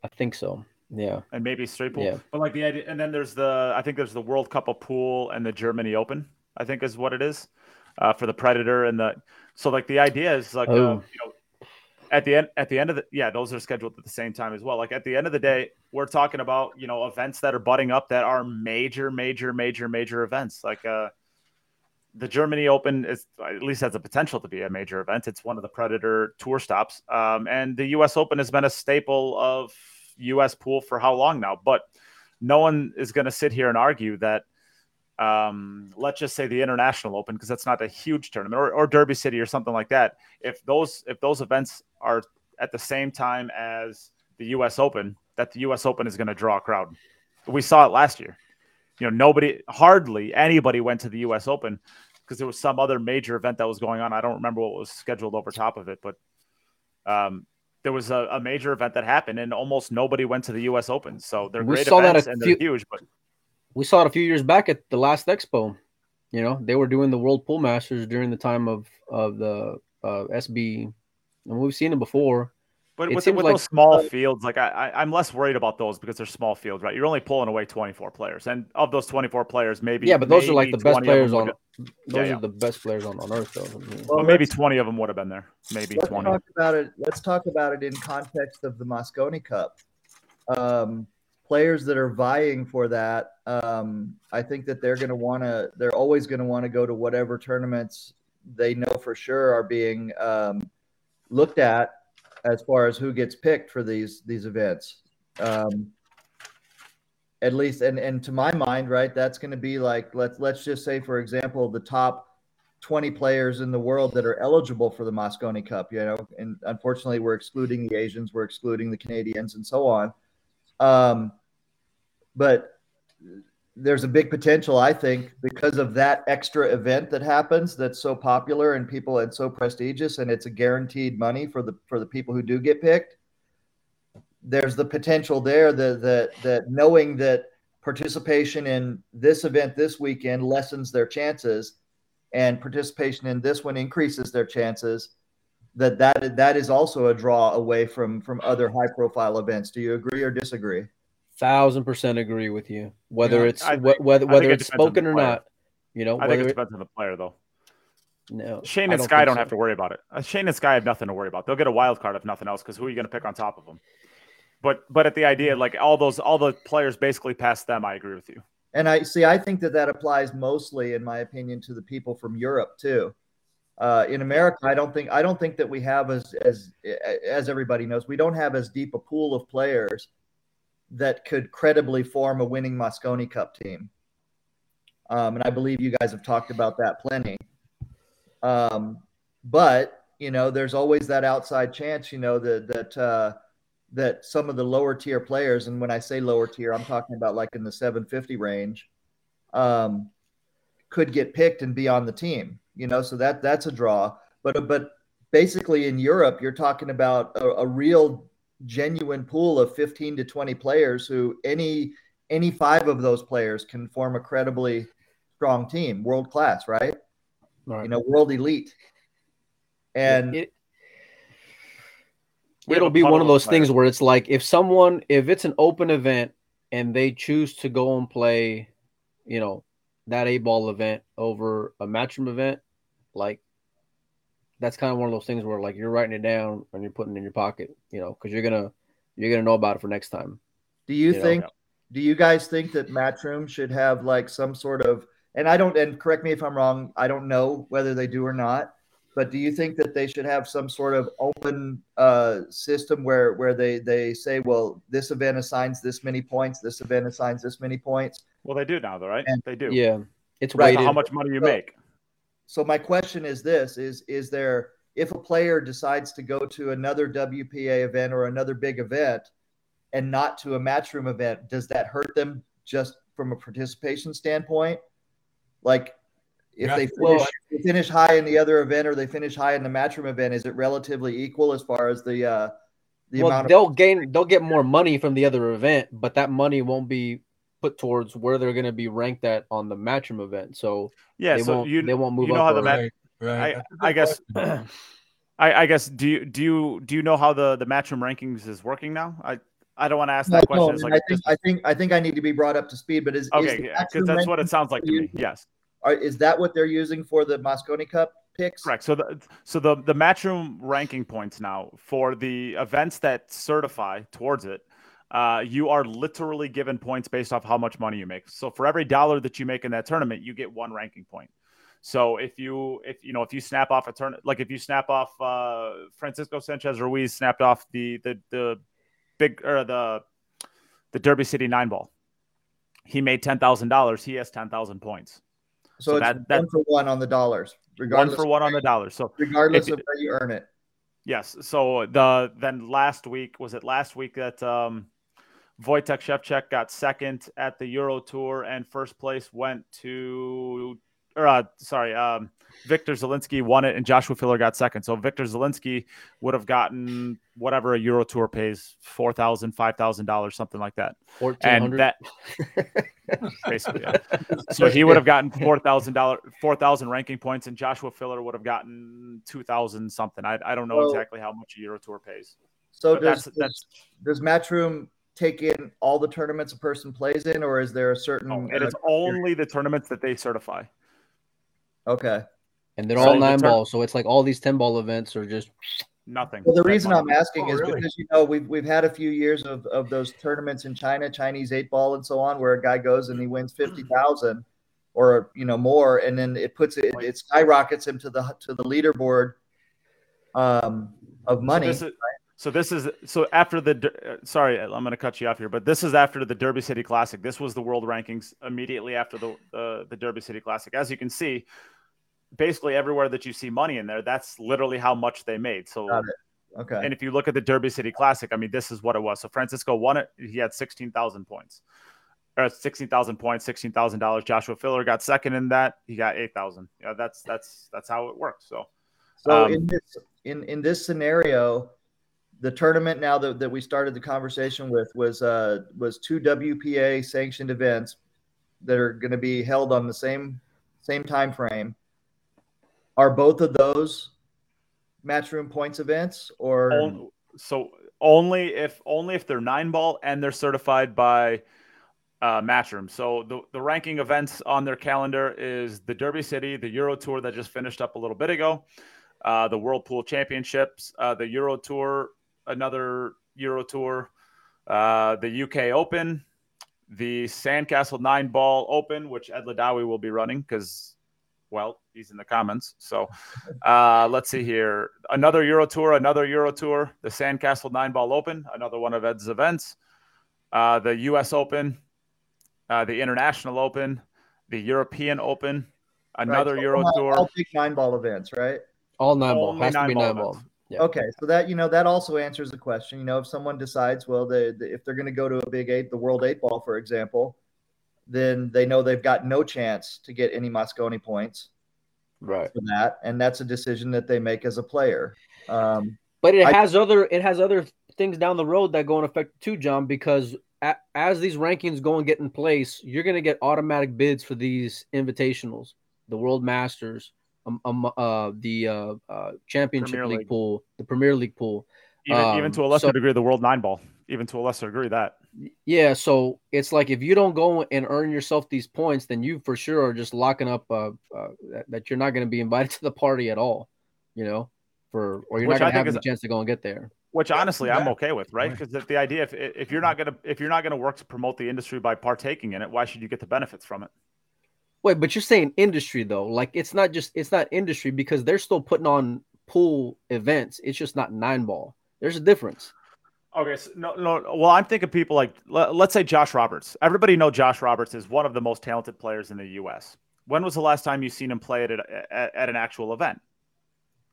I think so. Yeah. and maybe straight pool. Yeah. But like the idea, and then there's the I think there's the World Cup of pool and the Germany Open. I think is what it is uh, for the Predator and the. So like the idea is like uh, Oh. you know at the end at the end of the yeah those are scheduled at the same time as well. Like at the end of the day, we're talking about you know events that are butting up that are major major major major events like uh. The Germany Open is at least has the potential to be a major event. It's one of the Predator tour stops, um, and the U.S. Open has been a staple of U.S. pool for how long now? But no one is going to sit here and argue that. Um, let's just say the International Open, because that's not a huge tournament, or, or Derby City or something like that. If those if those events are at the same time as the U.S. Open, that the U.S. Open is going to draw a crowd. We saw it last year. You know, nobody, hardly anybody went to the U.S. Open because there was some other major event that was going on. I don't remember what was scheduled over top of it, but um, there was a, a major event that happened, and almost nobody went to the U.S. Open. So they're We great saw that events and few- they're huge, but we saw it a few years back at the last expo. You know, they were doing the World Pool Masters during the time of of the uh, SB, and we've seen it before. But It with, seems with like- those small fields, like I, I, I'm less worried about those because they're small fields, right? You're only pulling away 24 players, and of those 24 players, maybe yeah, but those are like the best 20 of them players on. would've- Those Yeah, are yeah. the best players on, on earth, though. Well, Well, maybe 20 of them would have been there. Maybe let's 20. talk about it. Let's talk about it in context of the Mosconi Cup. Um, players that are vying for that, um, I think that they're going to want to. They're always going to want to go to whatever tournaments they know for sure are being um, looked at as far as who gets picked for these these events. Um, at least, and and to my mind, right, that's going to be like let's let's just say, for example, the top 20 players in the world that are eligible for the Mosconi Cup, you know, and unfortunately we're excluding the Asians, we're excluding the Canadians and so on. Um, but there's a big potential, I think, because of that extra event that happens that's so popular and people and so prestigious, and it's a guaranteed money for the for the people who do get picked. There's the potential there that that that knowing that participation in this event this weekend lessens their chances, and participation in this one increases their chances. That that that is also a draw away from from other high profile events. Do you agree or disagree? Thousand percent agree with you. Whether Yeah, it's think- whether whether it it's depends spoken or not, you know. I think whether it it, depends on the player, though. no, Shane I and don't Sky don't so. have to worry about it. Uh, Shane and Sky have nothing to worry about. They'll get a wild card if nothing else, because who are you going to pick on top of them? But but at the idea, like all those all the players basically past them, I agree with you. And I see. I think that that applies mostly, in my opinion, to the people from Europe too. Uh, in America, I don't think I don't think that we have as as as everybody knows, we don't have as deep a pool of players that could credibly form a winning Mosconi Cup team. Um, and I believe you guys have talked about that plenty. Um, but you know, there's always that outside chance, you know, that that uh, that some of the lower tier players, and when I say lower tier, I'm talking about like in the 750 range, um, could get picked and be on the team. You know, so that that's a draw. But but basically in Europe, you're talking about a, a real genuine pool of 15 to 20 players who any any five of those players can form a credibly strong team, world class, right? Right. You know, world elite. And it, We have it'll be one of of those things where it's like if someone if it's an open event and they choose to go and play, you know, that eight ball event over a matchroom event, like that's kind of one of those things where like you're writing it down and you're putting it in your pocket, you know, because you're gonna you're gonna know about it for next time. Do you, You think? yeah. Do you guys think that Matchroom should have like some sort of? And I don't. And correct me if I'm wrong. I don't know whether they do or not. But do you think that they should have some sort of open uh, system where where they they say, well, this event assigns this many points, this event assigns this many points. Well, they do now, though, right? And- they do. Yeah, it's Right, Based how much money you So- make. So my question is this: is is there if a player decides to go to another WPA event or another big event and not to a matchroom event, does that hurt them just from a participation standpoint? Like if Yeah. they finish, Well- they finish high in the other event or they finish high in the matchroom event, is it relatively equal as far as the uh, the well, amount of they'll gain they'll get more money from the other event, but that money won't be put towards where they're going to be ranked at on the matchroom event. So Yeah, they so won't you they won't move you know up. how the or- mat- Right, right. I- That's a good I guess- I, I guess do you do you do you know how the the matchroom rankings is working now? I I don't want to ask that no, question. It's and like I think I think I think I need to be brought up to speed. But is, is okay, because matchroom that's what it sounds like to me. Yes, are, is that what they're using for the Mosconi Cup picks? correct. So the so the the matchroom ranking points now for the events that certify towards it, uh, you are literally given points based off how much money you make. So for every dollar that you make in that tournament, you get one ranking point. So if you if you know if you snap off a turn like if you snap off uh, Francisco Sanchez Ruiz snapped off the the the big or the the Derby City nine ball, he made ten thousand dollars. He has ten thousand points. So, So it's that- that- one for one on the dollars, One for one on the dollars. So regardless if- of where you earn it. Yes. So the then last week was it last week that um Wojtek Szewczyk got second at the Euro Tour and first place went to or uh, sorry, um Wiktor Zieliński won it and Joshua Filler got second. So Wiktor Zieliński would have gotten whatever a Euro Tour pays, four thousand, five thousand dollars, something like that. And that basically yeah. So he would have gotten four thousand dollar four thousand ranking points, and Joshua Filler would have gotten two thousand something. I, I don't know Well- exactly how much a Euro Tour pays. So But does, that's that's does Matchroom take in all the tournaments a person plays in, or is there a certain? oh, it uh, is only the tournaments that they certify. okay. and they're So all the nine tur- balls. So it's like all these ten ball events are just Nothing. Well, the reason money. I'm asking Oh, is really? because you know we've we've had a few years of, of those tournaments in China, Chinese eight ball, and so on, where a guy goes and he wins fifty thousand or you know more, and then it puts it it skyrockets him to the to the leaderboard um, of money. So this, is, so this is so after the uh, sorry, I'm going to cut you off here, but this is after the Derby City Classic. This was the world rankings immediately after the uh, the Derby City Classic. As you can see, basically everywhere that you see money in there, that's literally how much they made. So okay. And if you look at the Derby City Classic, I mean, this is what it was. So Francisco won it. He had 16,000 points. or sixteen thousand points, sixteen thousand dollars. Joshua Filler got second in that. He got eight thousand. Yeah, that's that's that's how it works. So, So Um, in this in in this scenario, the tournament now that, that we started the conversation with was uh was two WPA sanctioned events that are going to be held on the same same time frame. Are both of those matchroom points events or on- so only if only if they're nine ball and they're certified by uh, Matchroom. So the the ranking events on their calendar is the Derby City, the Euro Tour that just finished up a little bit ago, uh, the Pool Championships, uh, the Euro Tour, another Euro Tour, uh, the UK Open, the Sandcastle Nine Ball Open, which Ed Ladawi will be running because. Well, he's in the comments. So uh, let's see here. Another Euro Tour, another Euro Tour, the Sandcastle Nine Ball Open, another one of Ed's events, uh, the U.S. Open, uh, the International Open, the European Open, another Right, so Euro all- Tour. all big nine ball events, right? All nine ball Only has to be nine-ball nine ball. events. Yeah. Okay, so that you know that also answers the question. You know, if someone decides, well, they, they- if they're going to go to a big eight, the World Eight Ball, for example, then they know they've got no chance to get any Mosconi points Right. for that, and that's a decision that they make as a player. Um, But it I- has other it has other things down the road that go in effect too, John. Because a, as these rankings go and get in place, you're going to get automatic bids for these invitationals, the World Masters, um, uh, the uh, uh, Championship League, League. pool, the Premier League pool. even, even um, to a lesser so- degree, the World Nine Ball. Even to a lesser degree, that. Yeah, so it's like if you don't go and earn yourself these points, then you for sure are just locking up uh, uh, that, that you're not going to be invited to the party at all, you know, for or you're Which not going to have is- the chance to go and get there. Which honestly, I'm okay with, right? Right. Because the, the idea, if if you're not gonna if you're not gonna work to promote the industry by partaking in it, why should you get the benefits from it? Wait, but you're saying industry though, like it's not just it's not industry because they're still putting on pool events. It's just not nine ball. There's a difference. Okay, so no, no. Well, I'm thinking people like let, us say Josh Roberts. Everybody know Josh Roberts is one of the most talented players in the U.S. When was the last time you seen him play at, at, at an actual event?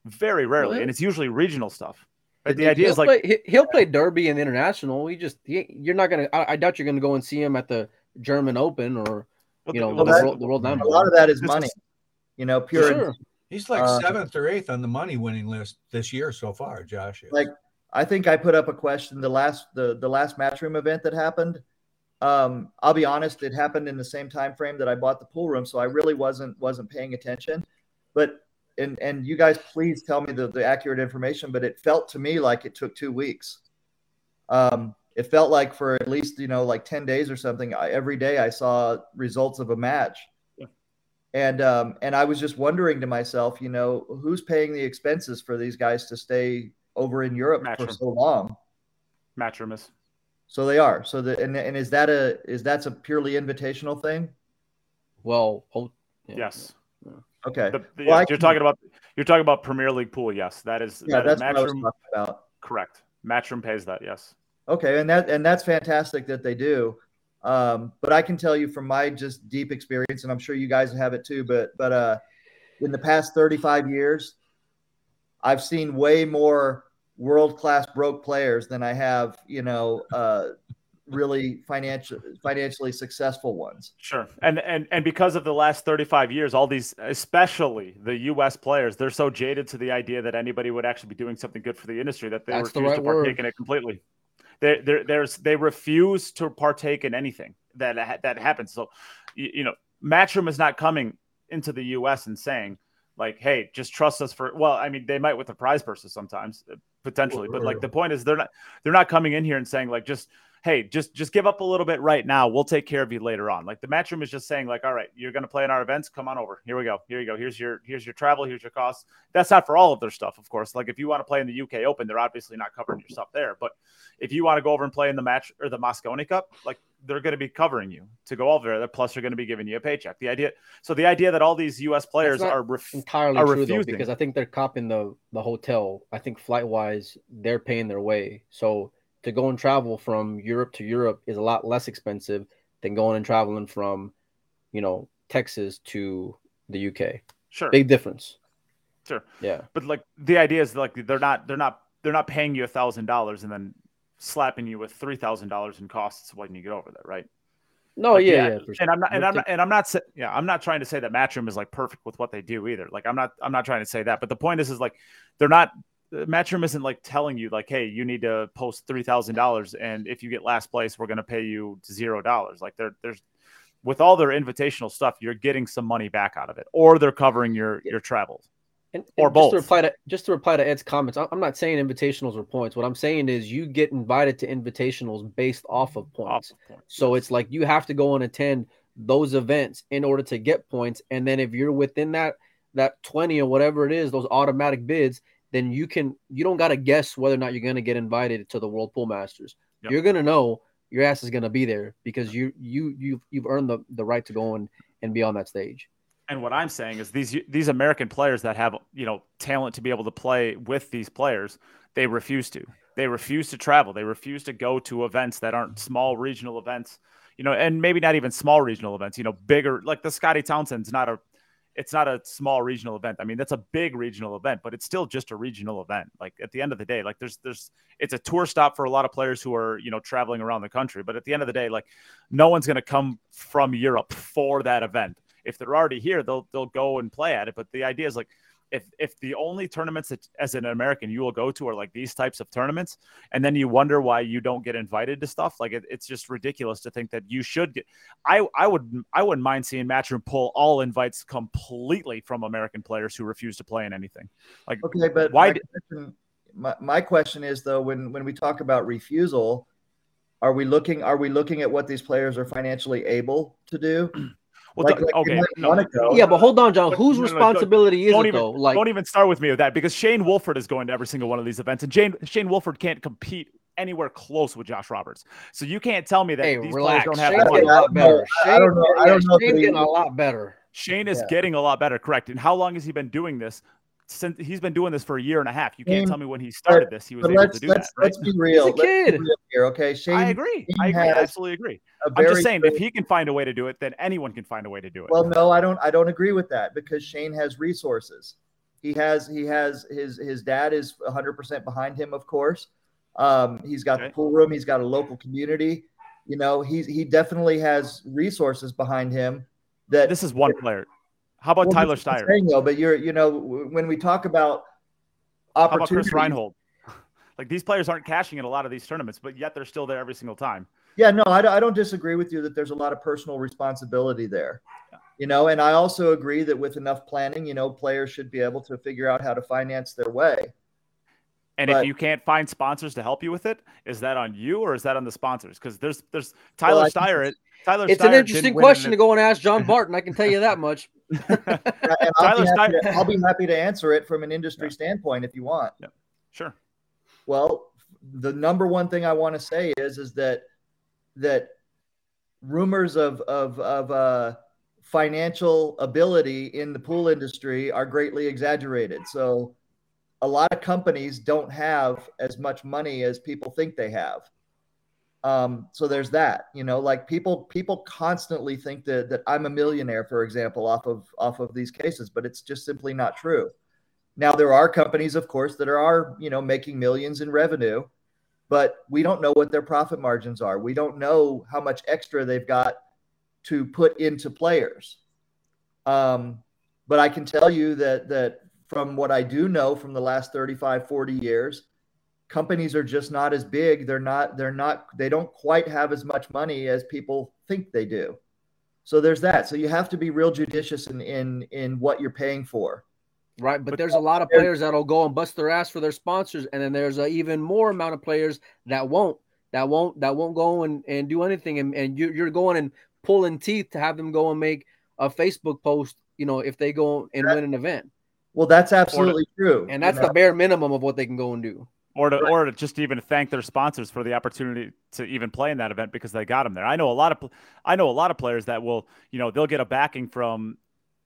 Very rarely, Well, and it's usually regional stuff. Right? The idea He'll is like play, he- he'll play Derby and international. He just he, you're not gonna. I, I doubt you're gonna go and see him at the German Open or you know well, the, this- world, the world nine a lot of that is This money, is- you know, pure. sure. He's like Uh, seventh or eighth on the money winning list this year so far, Josh. is. Like- I think I put up a question the last the the last matchroom event that happened. Um, I'll be honest, it happened in the same time frame that I bought the pool room, so I really wasn't wasn't paying attention. But and and you guys please tell me the, the accurate information, but it felt to me like it took two weeks. Um, it felt like for at least you know like 10 days or something I, every day i saw results of a match Yeah. and um, and i was just wondering to myself you know who's paying the expenses for these guys to stay over in europe for so long Matchroom is. so they are so the and, and is that a is that's a purely invitational thing Well, oh, yeah. Yes. okay The, the- Well, I you're can- talking about you're talking about Premier League pool. Yes, that is. yeah that is that's what i was Matchroom. talking about Correct. Matchroom pays that. Yes. Okay, and that and that's fantastic that they do. Um, but I can tell you from my just deep experience, and I'm sure you guys have it too. But but uh, in the past 35 years, I've seen way more world class broke players than I have, you know, uh, really financial financially successful ones. Sure. And and and because of the last 35 years, all these, especially the U.S. players, they're so jaded to the idea that anybody would actually be doing something good for the industry that they That's the refuse right to partake word. in it completely. They they there's they refuse to partake in anything that that happens. So, you, you know, Matchroom is not coming into the U.S. and saying like, "Hey, just trust us for." Well, I mean, they might with the prize purses sometimes, uh, potentially, but like the point is, they're not they're not coming in here and saying like, just hey, just just give up a little bit right now. We'll take care of you later on. Like the matchroom is just saying, like, all right, you're gonna play in our events. Come on over. Here we go. Here you go. Here's your here's your travel. Here's your costs. That's not for all of their stuff, of course. Like if you want to play in the UK Open, they're obviously not covering your stuff there. But if you want to go over and play in the match or the Mosconi Cup, like they're going to be covering you to go over there. Plus, they're going to be giving you a paycheck. The idea, so the idea that all these U.S. players are ref- entirely are true though, refusing. because I think they're copping the the hotel. I think flight wise, they're paying their way. So to go and travel from Europe to Europe is a lot less expensive than going and traveling from, you know, Texas to the UK. sure, Big difference. sure. Yeah. but like the idea is like they're not they're not they're not paying you a thousand dollars and then slapping you with three thousand dollars in costs when you get over there, right? No, Like, yeah, yeah, yeah, and I'm not, and I'm not, and I'm not, yeah, I'm not trying to say that Matchroom is like perfect with what they do either. Like, I'm not, I'm not trying to say that. But the point is, is like, they're not. Matchroom isn't like telling you like, hey, you need to post three thousand dollars, and if you get last place, we're going to pay you zero dollars. Like, they're there's with all their invitational stuff, you're getting some money back out of it, or they're covering your your travels. And, Or and just to both. reply to just to reply to Ed's comments, I'm not saying invitationals are points. What I'm saying is you get invited to invitationals based off of points. Off the point. So it's like you have to go and attend those events in order to get points. And then if you're within that that 20 or whatever it is, those automatic bids, then you can you don't gotta guess whether or not you're gonna get invited to the World Pool Masters. Yep. You're gonna know your ass is gonna be there because you you you've you've earned the, the right to go and, and be on that stage. And what I'm saying is these these American players that have you know talent to be able to play with these players, they refuse to. They refuse to travel. They refuse to go to events that aren't small regional events, you know, and maybe not even small regional events. You know, bigger like the Scotty Townsend's not a, it's not a small regional event. I mean, that's a big regional event, but it's still just a regional event. Like at the end of the day, like there's there's it's a tour stop for a lot of players who are you know traveling around the country. But at the end of the day, like no one's going to come from Europe for that event if they're already here, they'll they'll go and play at it. But the idea is like if if the only tournaments that as an American you will go to are like these types of tournaments, and then you wonder why you don't get invited to stuff, like it, it's just ridiculous to think that you should get. I I would I wouldn't mind seeing Matchroom pull all invites completely from American players who refuse to play in anything. Like Okay, but Why my, d- question, my, my question is though, when when we talk about refusal, are we looking are we looking at what these players are financially able to do? Well, Like- don't- like okay, might no, wanna go. no, Yeah, but hold on, John. But Whose no, no, don't- responsibility is don't it even though? Like don't even start with me with that because Shane Wolford is going to every single one of these events, and Jane, Shane Wolford can't compete anywhere close with Josh Roberts. So you can't tell me that hey, these relax. players don't have Shane's the money. a lot better. I Shane, don't know- I don't know if Shane's getting a lot better. Shane is Yeah. getting a lot better, correct? And how long has he been doing this? Since he's been doing this for a year and a half. You can't tell me when he started this he was able to do let's that. Right? let's be real. He's a kid. real here, okay? Shane, I agree. Shane I agree. I absolutely agree. I'm just saying, great- if he can find a way to do it, then anyone can find a way to do it. Well, no, I don't. I don't agree with that because Shane has resources. He has. He has his his dad is 100 percent behind him. Of course, um, he's got Okay. the pool room. He's got a local community. You know, he's he definitely has resources behind him. That this is one player. How about Well, Tyler Styer? saying, though, but you're you know when we talk about How about. Chris Reinhold? Like these players aren't cashing in a lot of these tournaments, but yet they're still there every single time. Yeah, no, I, I don't disagree with you that there's a lot of personal responsibility there. You know, and I also agree that with enough planning, you know, players should be able to figure out how to finance their way. And But- if you can't find sponsors to help you with it, is that on you or is that on the sponsors? Because there's there's Tyler I think Styer. It Tyler It's Styer an interesting question an- to go and ask John Barton. I can tell you that much. And I'll, Tyler be happy Styer- to, I'll be happy to answer it from an industry standpoint if you want. Yeah. Sure. Well, the number one thing I want to say is is that that rumors of of of uh, financial ability in the pool industry are greatly exaggerated. So, a lot of companies don't have as much money as people think they have. Um, so there's that. You know, like people people constantly think that that I'm a millionaire, for example, off of off of these cases, but it's just simply not true. Now there are companies, of course, that are you know making millions in revenue, but we don't know what their profit margins are. We don't know how much extra they've got to put into players. Um, but I can tell you that that from what I do know from the last 35, 40 years, companies are just not as big. They're not, they're not, they don't quite have as much money as people think they do. So there's that. So you have to be real judicious in in in what you're paying for. Right, but But- there's a lot of players that'll go and bust their ass for their sponsors, and then there's a even more amount of players that won't, that won't, that won't go and, and do anything, and, and you, you're going and pulling teeth to have them go and make a Facebook post, you know, if they go and win an event, Well, that's absolutely true. and you that's know? the bare minimum of what they can go and do. or to or to just even thank their sponsors for the opportunity to even play in that event because they got them there. I know a lot of I know a lot of players that will you know they'll get a backing from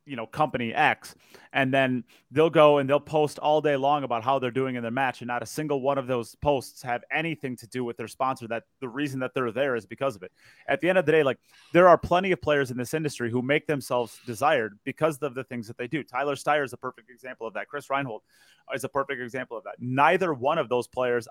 you know company X and then they'll go and they'll post all day long about how they're doing in their match and not a single one of those posts have anything to do with their sponsor that the reason that they're there is because of it. At the end of the day like there are plenty of players in this industry who make themselves desired because of the things that they do. Tyler Styer is a perfect example of that. Chris Reinhold is a perfect example of that. Neither one of those players,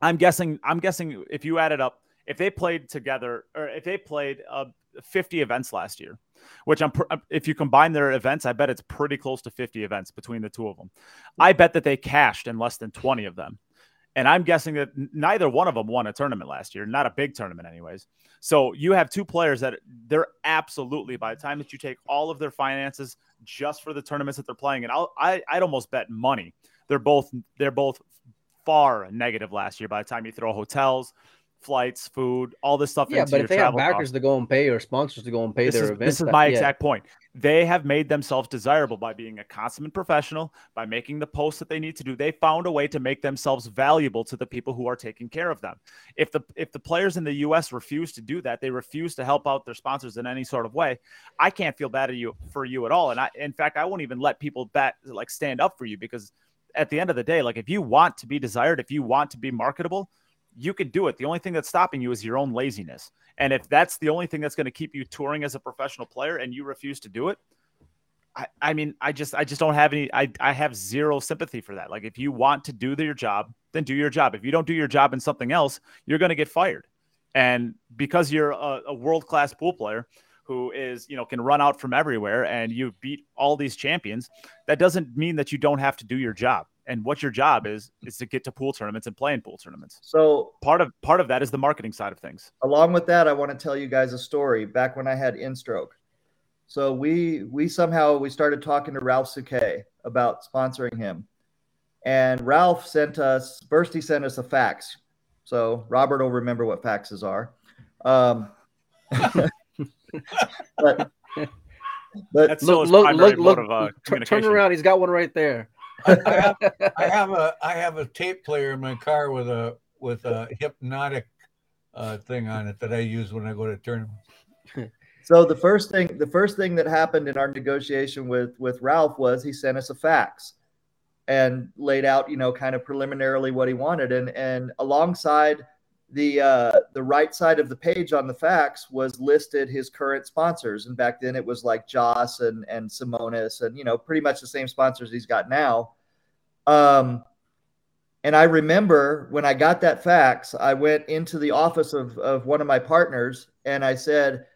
I'm guessing, I'm guessing if you added up if they played together or if they played uh, 50 events last year, which I'm pr- if you combine their events, I bet it's pretty close to 50 events between the two of them. I bet that they cashed in less than 20 of them. And I'm guessing that neither one of them won a tournament last year, not a big tournament, anyways. So you have two players that they're absolutely, by the time that you take all of their finances just for the tournaments that they're playing, and I'll, I, I'd almost bet money they're both they're both far negative last year. By the time you throw hotels, flights, food, all this stuff. Yeah, but if they have backers costs. to go and pay or sponsors to go and pay this their is, events, this is my yeah. exact point. They have made themselves desirable by being a consummate professional, by making the posts that they need to do. They found a way to make themselves valuable to the people who are taking care of them. If the if the players in the U.S. refuse to do that, they refuse to help out their sponsors in any sort of way. I can't feel bad at you for you at all, and I, in fact, I won't even let people bet like stand up for you because at the end of the day, like if you want to be desired, if you want to be marketable, you can do it. The only thing that's stopping you is your own laziness. And if that's the only thing that's going to keep you touring as a professional player and you refuse to do it, I, I mean, I just I just don't have any I, I have zero sympathy for that. Like if you want to do your job, then do your job. If you don't do your job in something else, you're going to get fired. And because you're a, a world class pool player who is, you know, can run out from everywhere and you beat all these champions, that doesn't mean that you don't have to do your job and what your job is is to get to pool tournaments and play in pool tournaments. So part of part of that is the marketing side of things. Along with that, I want to tell you guys a story. Back when I had InStroke, so we we somehow we started talking to Ralf Souquet about sponsoring him, and Ralf sent us first. He sent us a fax. So Robert will remember what faxes are. Um, but but look, look, look, look, of, uh, turn around. He's got one right there. I, have, I have a I have a tape player in my car with a with a hypnotic uh, thing on it that I use when I go to tournaments. So the first thing the first thing that happened in our negotiation with with Ralf was he sent us a fax and laid out you know kind of preliminarily what he wanted and and alongside the uh, the right side of the page on the fax was listed his current sponsors, and back then it was like Joss and and Simonis, and you know pretty much the same sponsors he's got now. Um, and I remember when I got that fax, I went into the office of of one of my partners, and I said,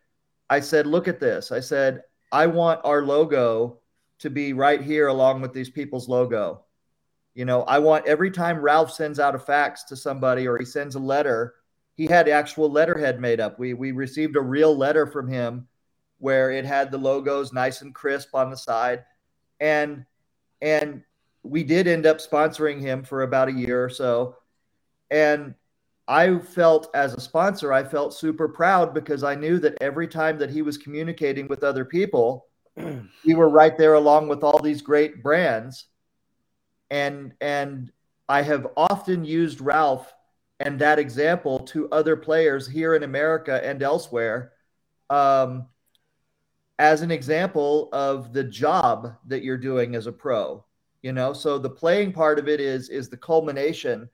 I said, look at this. I said, I want our logo to be right here along with these people's logo. You know, I want every time Ralf sends out a fax to somebody or he sends a letter, he had actual letterhead made up. We we received a real letter from him where it had the logos nice and crisp on the side. And and we did end up sponsoring him for about a year or so. And I felt as a sponsor, I felt super proud because I knew that every time that he was communicating with other people, we were right there along with all these great brands and and I have often used Ralf and that example to other players here in America and elsewhere um, as an example of the job that you're doing as a pro. You know, so the playing part of it is is the culmination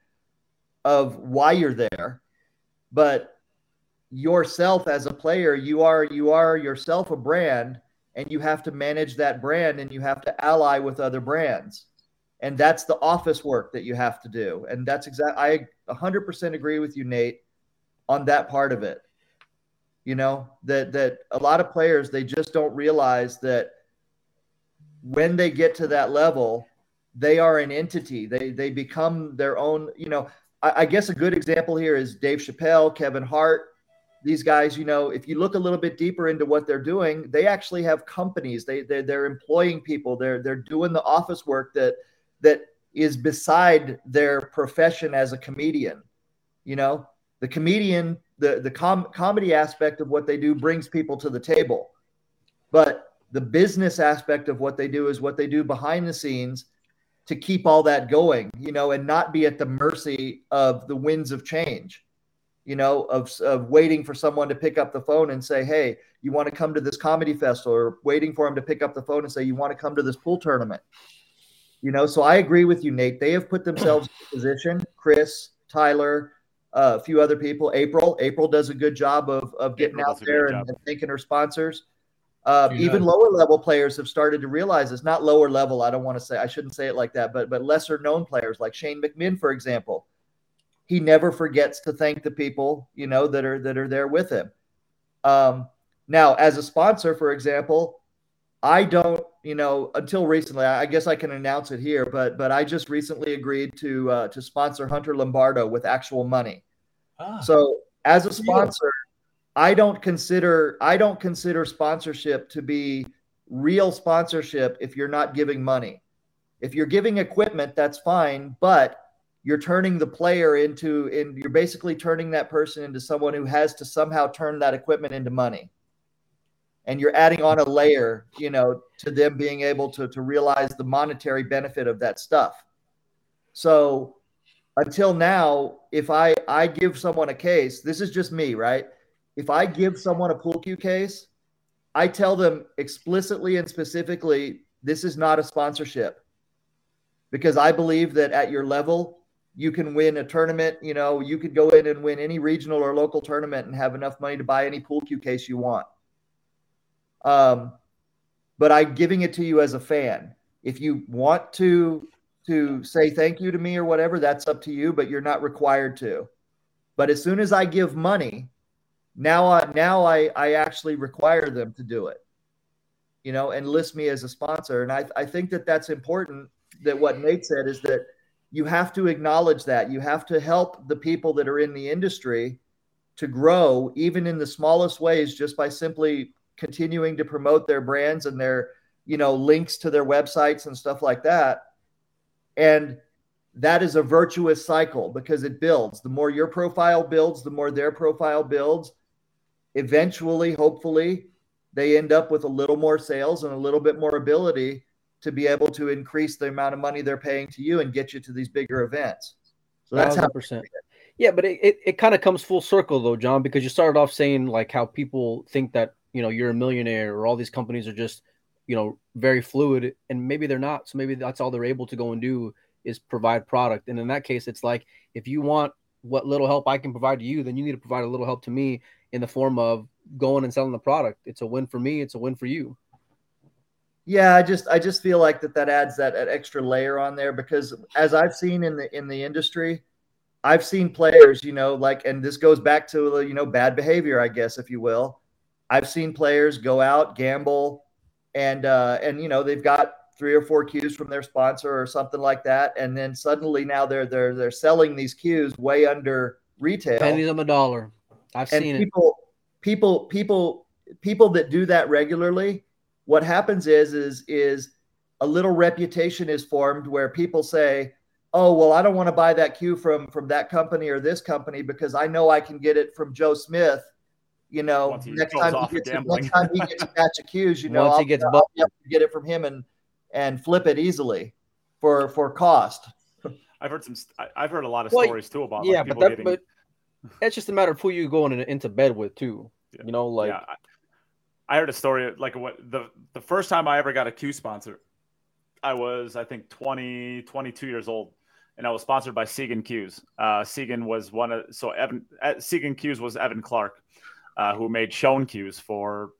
of why you're there, but yourself as a player, you are you are yourself a brand, and you have to manage that brand, and you have to ally with other brands and that's the office work that you have to do and that's exactly i 100% agree with you nate on that part of it. You know that that a lot of players they just don't realize that when they get to that level they are an entity. They they become their own you know i, I guess a good example here is dave chappelle kevin hart these guys you know if you look a little bit deeper into what they're doing they actually have companies. They they're, they're employing people. They're they're doing the office work that that is beside their profession as a comedian. You know, the comedian, the the com- comedy aspect of what they do brings people to the table, but the business aspect of what they do is what they do behind the scenes to keep all that going, you know, and not be at the mercy of the winds of change, you know, of, of waiting for someone to pick up the phone and say, Hey, you want to come to this comedy festival or waiting for him to pick up the phone and say, you want to come to this pool tournament. You know, so I agree with you, Nate. They have put themselves in position. Chris, Tyler, uh, a few other people. April, April does a good job of of getting April out there and, and, thanking her sponsors. Uh, even lower level players have started to realize it's not lower level. I don't want to say I shouldn't say it like that, but but lesser known players like Shane McMinn, for example. he never forgets to thank the people, you know, that are that are there with him. Um, now, as a sponsor, for example, I don't, you know, until recently, I guess I can announce it here, but but I just recently agreed to uh, to sponsor Hunter Lombardo with actual money. Ah, so as a sponsor, I don't consider I don't consider sponsorship to be real sponsorship if you're not giving money. If you're giving equipment, that's fine, but you're turning the player into in you're basically turning that person into someone who has to somehow turn that equipment into money and you're adding on a layer you know to them being able to to realize the monetary benefit of that stuff so until now if i i give someone a case this is just me right if i give someone a pool cue case i tell them explicitly and specifically this is not a sponsorship because i believe that at your level you can win a tournament. You know, you could go in and win any regional or local tournament and have enough money to buy any pool cue case you want. Um, but I'm giving it to you as a fan. If you want to to say thank you to me or whatever, that's up to you, but you're not required to. But as soon as I give money, now I now I I actually require them to do it. You know, and list me as a sponsor. And I I think that that's important. That what Nate said is that you have to acknowledge that. You have to help the people that are in the industry to grow, even in the smallest ways, just by simply continuing to promote their brands and their, you know, links to their websites and stuff like that. And that is a virtuous cycle because it builds. The more your profile builds, the more their profile builds. Eventually, hopefully, they end up with a little more sales and a little bit more ability to be able to increase the amount of money they're paying to you and get you to these bigger events. So that's 100%. how percent. Yeah, but it, it, it kind of comes full circle though, John, because you started off saying like how people think that, you know, you're a millionaire or all these companies are just, you know, very fluid and maybe they're not. So maybe that's all they're able to go and do is provide product. And in that case, it's like if you want what little help I can provide to you, then you need to provide a little help to me in the form of going and selling the product. It's a win for me, it's a win for you. Yeah, I just I just feel like that that adds that, that extra layer on there because as I've seen in the in the industry, I've seen players, you know, like and this goes back to you know bad behavior, I guess if you will. I've seen players go out, gamble, and uh, and you know they've got three or four cues from their sponsor or something like that, and then suddenly now they're they're they're selling these cues way under retail, pennies on the dollar. I've and seen people, it. People, people, people that do that regularly what happens is is is a little reputation is formed where people say oh well i don't want to buy that cue from from that company or this company because i know i can get it from joe smith you know next time, he gets, next time he gets a batch of cues you know Once I'll, he gets I'll get it from him and and flip it easily for for cost i've heard some i've heard a lot of well, stories too about yeah like but, that, getting... but it's just a matter of who you going into bed with too yeah. you know like yeah. I heard a story like what the the first time I ever got a cue sponsor, I was I think 20, 22 years old, and I was sponsored by Segan Cues. Uh, Segan was one of so Evan uh, Segan Cues was Evan Clark, uh, who made Schon cues for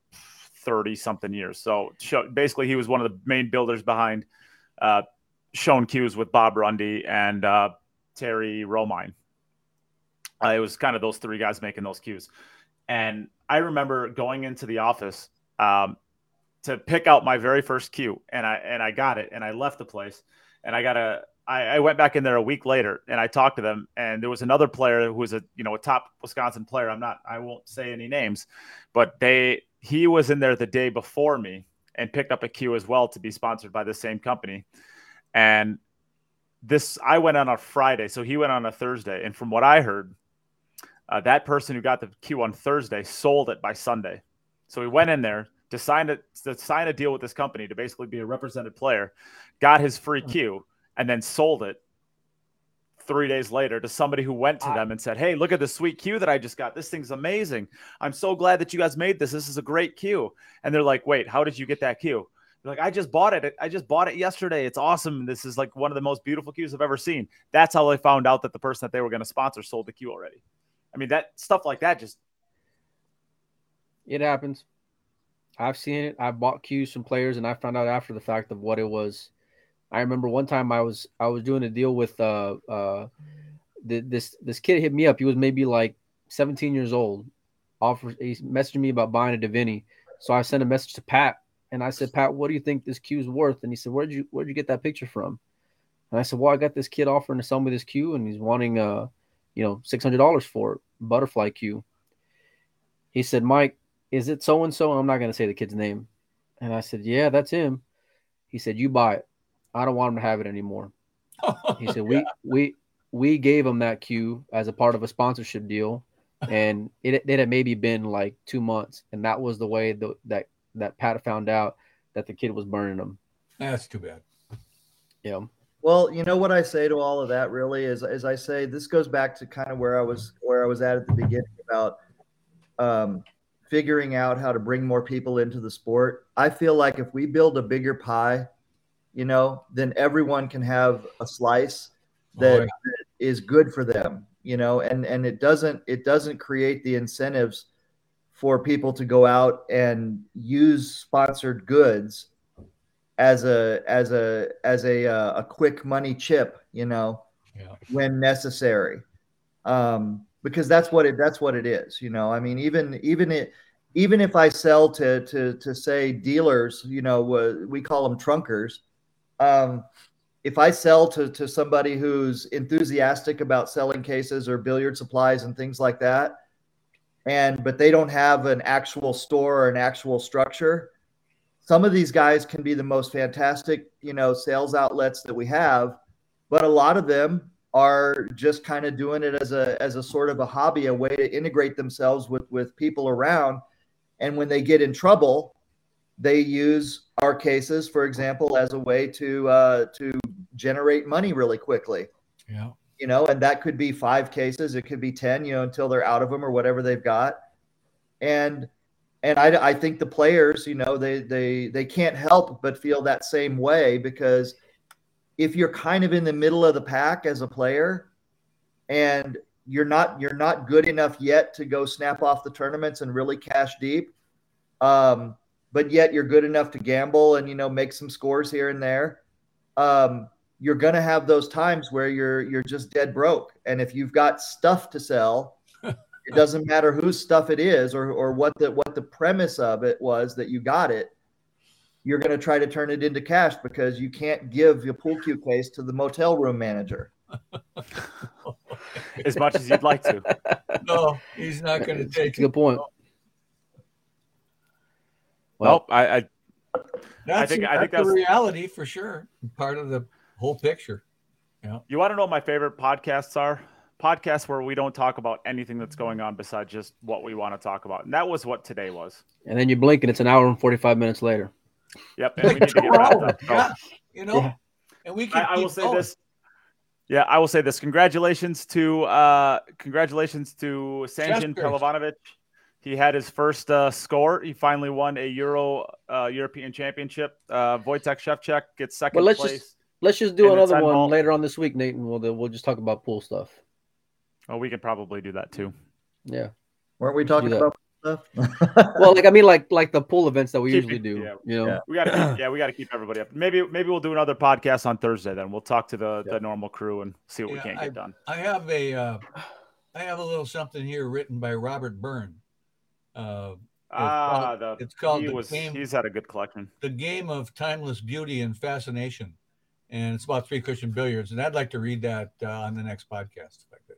thirty something years. So basically, he was one of the main builders behind uh, Schon cues with Bob Runde and uh, Terry Romine. Uh, it was kind of those three guys making those cues. And I remember going into the office um, to pick out my very first cue, and I and I got it, and I left the place, and I got a. I, I went back in there a week later, and I talked to them, and there was another player who was a you know a top Wisconsin player. I'm not. I won't say any names, but they he was in there the day before me and picked up a cue as well to be sponsored by the same company, and this I went on a Friday, so he went on a Thursday, and from what I heard, uh, that person who got the cue on Thursday sold it by Sunday. So he went in there to sign a, to sign a deal with this company to basically be a represented player, got his free hmm. And then sold it three days later to somebody who went to them and said, Hey, look at the sweet cue that I just got. This thing's amazing. I'm so glad that you guys made this. This is a great cue. And they're like, Wait, how did you get that cue? They're like, I just bought it. I just bought it yesterday. It's awesome. This is like one of the most beautiful cues I've ever seen. That's how they found out that the person that they were going to sponsor sold the cue already. I mean, that stuff like that just it happens. I've seen it. I've bought cues from players, and I found out after the fact of what it was. I remember one time I was I was doing a deal with uh uh this this kid hit me up. He was maybe like 17 years old. Offered he messaged me about buying a Diveney. So I sent a message to Pat and I said, Pat, what do you think this cue's worth? And he said, Where'd you where'd you get that picture from? And I said, Well, I got this kid offering to sell me this cue, and he's wanting uh, you know, six hundred dollars for it, butterfly cue. He said, Mike, is it so and so? I'm not gonna say the kid's name. And I said, Yeah, that's him. He said, You buy it. I don't want him to have it anymore. He said, We we we gave him that cue as a part of a sponsorship deal, and it, it had maybe been like two months, and that was the way the, that that Pat found out that the kid was burning them. That's too bad. Yeah. Well, you know what I say to all of that really is, as I say, this goes back to kind of where I was where I was at at the beginning about um, figuring out how to bring more people into the sport. I feel like if we build a bigger pie, you know, then everyone can have a slice that, that is good for them, you know, and and it doesn't it doesn't create the incentives for people to go out and use sponsored goods as a as a as a uh, a quick money chip, you know, Yeah. when necessary, um, because that's what it that's what it is. You know, I mean, even even it even if I sell to to to say dealers, you know, uh, we call them trunkers. Um, if I sell to to somebody who's enthusiastic about selling cases or billiard supplies and things like that, and but they don't have an actual store or an actual structure, some of these guys can be the most fantastic, you know, sales outlets that we have, but a lot of them are just kind of doing it as a as a sort of a hobby, a way to integrate themselves with with people around. And when they get in trouble, they use our cases, for example, as a way to uh, to generate money really quickly. Yeah. You know, and that could be five cases, it could be ten, you know, until they're out of them or whatever they've got. And and I, I think the players, you know, they they they can't help but feel that same way because if you're kind of in the middle of the pack as a player and you're not you're not good enough yet to go snap off the tournaments and really cash deep um, but yet you're good enough to gamble and you know make some scores here and there um, you're going to have those times where you're you're just dead broke and if you've got stuff to sell it doesn't matter whose stuff it is or or what the what the premise of it was that you got it you're going to try to turn it into cash because you can't give your pool cue case to the motel room manager as much as you'd like to. No, he's not going to It's, take it's a it. good point. Well, I, I That's, think- I think that's the that's- reality for sure. Part of the whole picture. you want to know what my favorite podcasts are? Podcasts where we don't talk about anything that's going on besides just what we want to talk about. And that was what today was. And then you blink and it's an hour and 45 minutes later. Yep. And we need to get wrapped up. So- yeah, you know, Yeah. and we can. I, I will say going. this. Yeah, I will say this. Congratulations to uh congratulations to Sanjin Jesper. Pehlivanovic. He had his first uh, score. He finally won a Euro uh, European Championship. Uh, Wojtek Szewczyk gets second Well, let's place. just- Let's just do another one ball. later on this week, Nate, and we'll we'll just talk about pool stuff. Oh, we could probably do that too. Yeah. weren't we talking about stuff Well, like I mean, like like the pool events that we Keep usually it- do. yeah. You know. Yeah. We got to yeah, we got to keep everybody up. Maybe maybe we'll do another podcast on Thursday. Then we'll talk to the Yeah. the normal crew and see what Yeah, we can't I- get done. I have a, uh, I have a little something here written by Robert Byrne. Uh, Ah, called- the it's called he the was game- he's had a good collection. the game of timeless beauty and fascination, and it's about three cushion billiards. And I'd like to read that uh, on the next podcast if I could.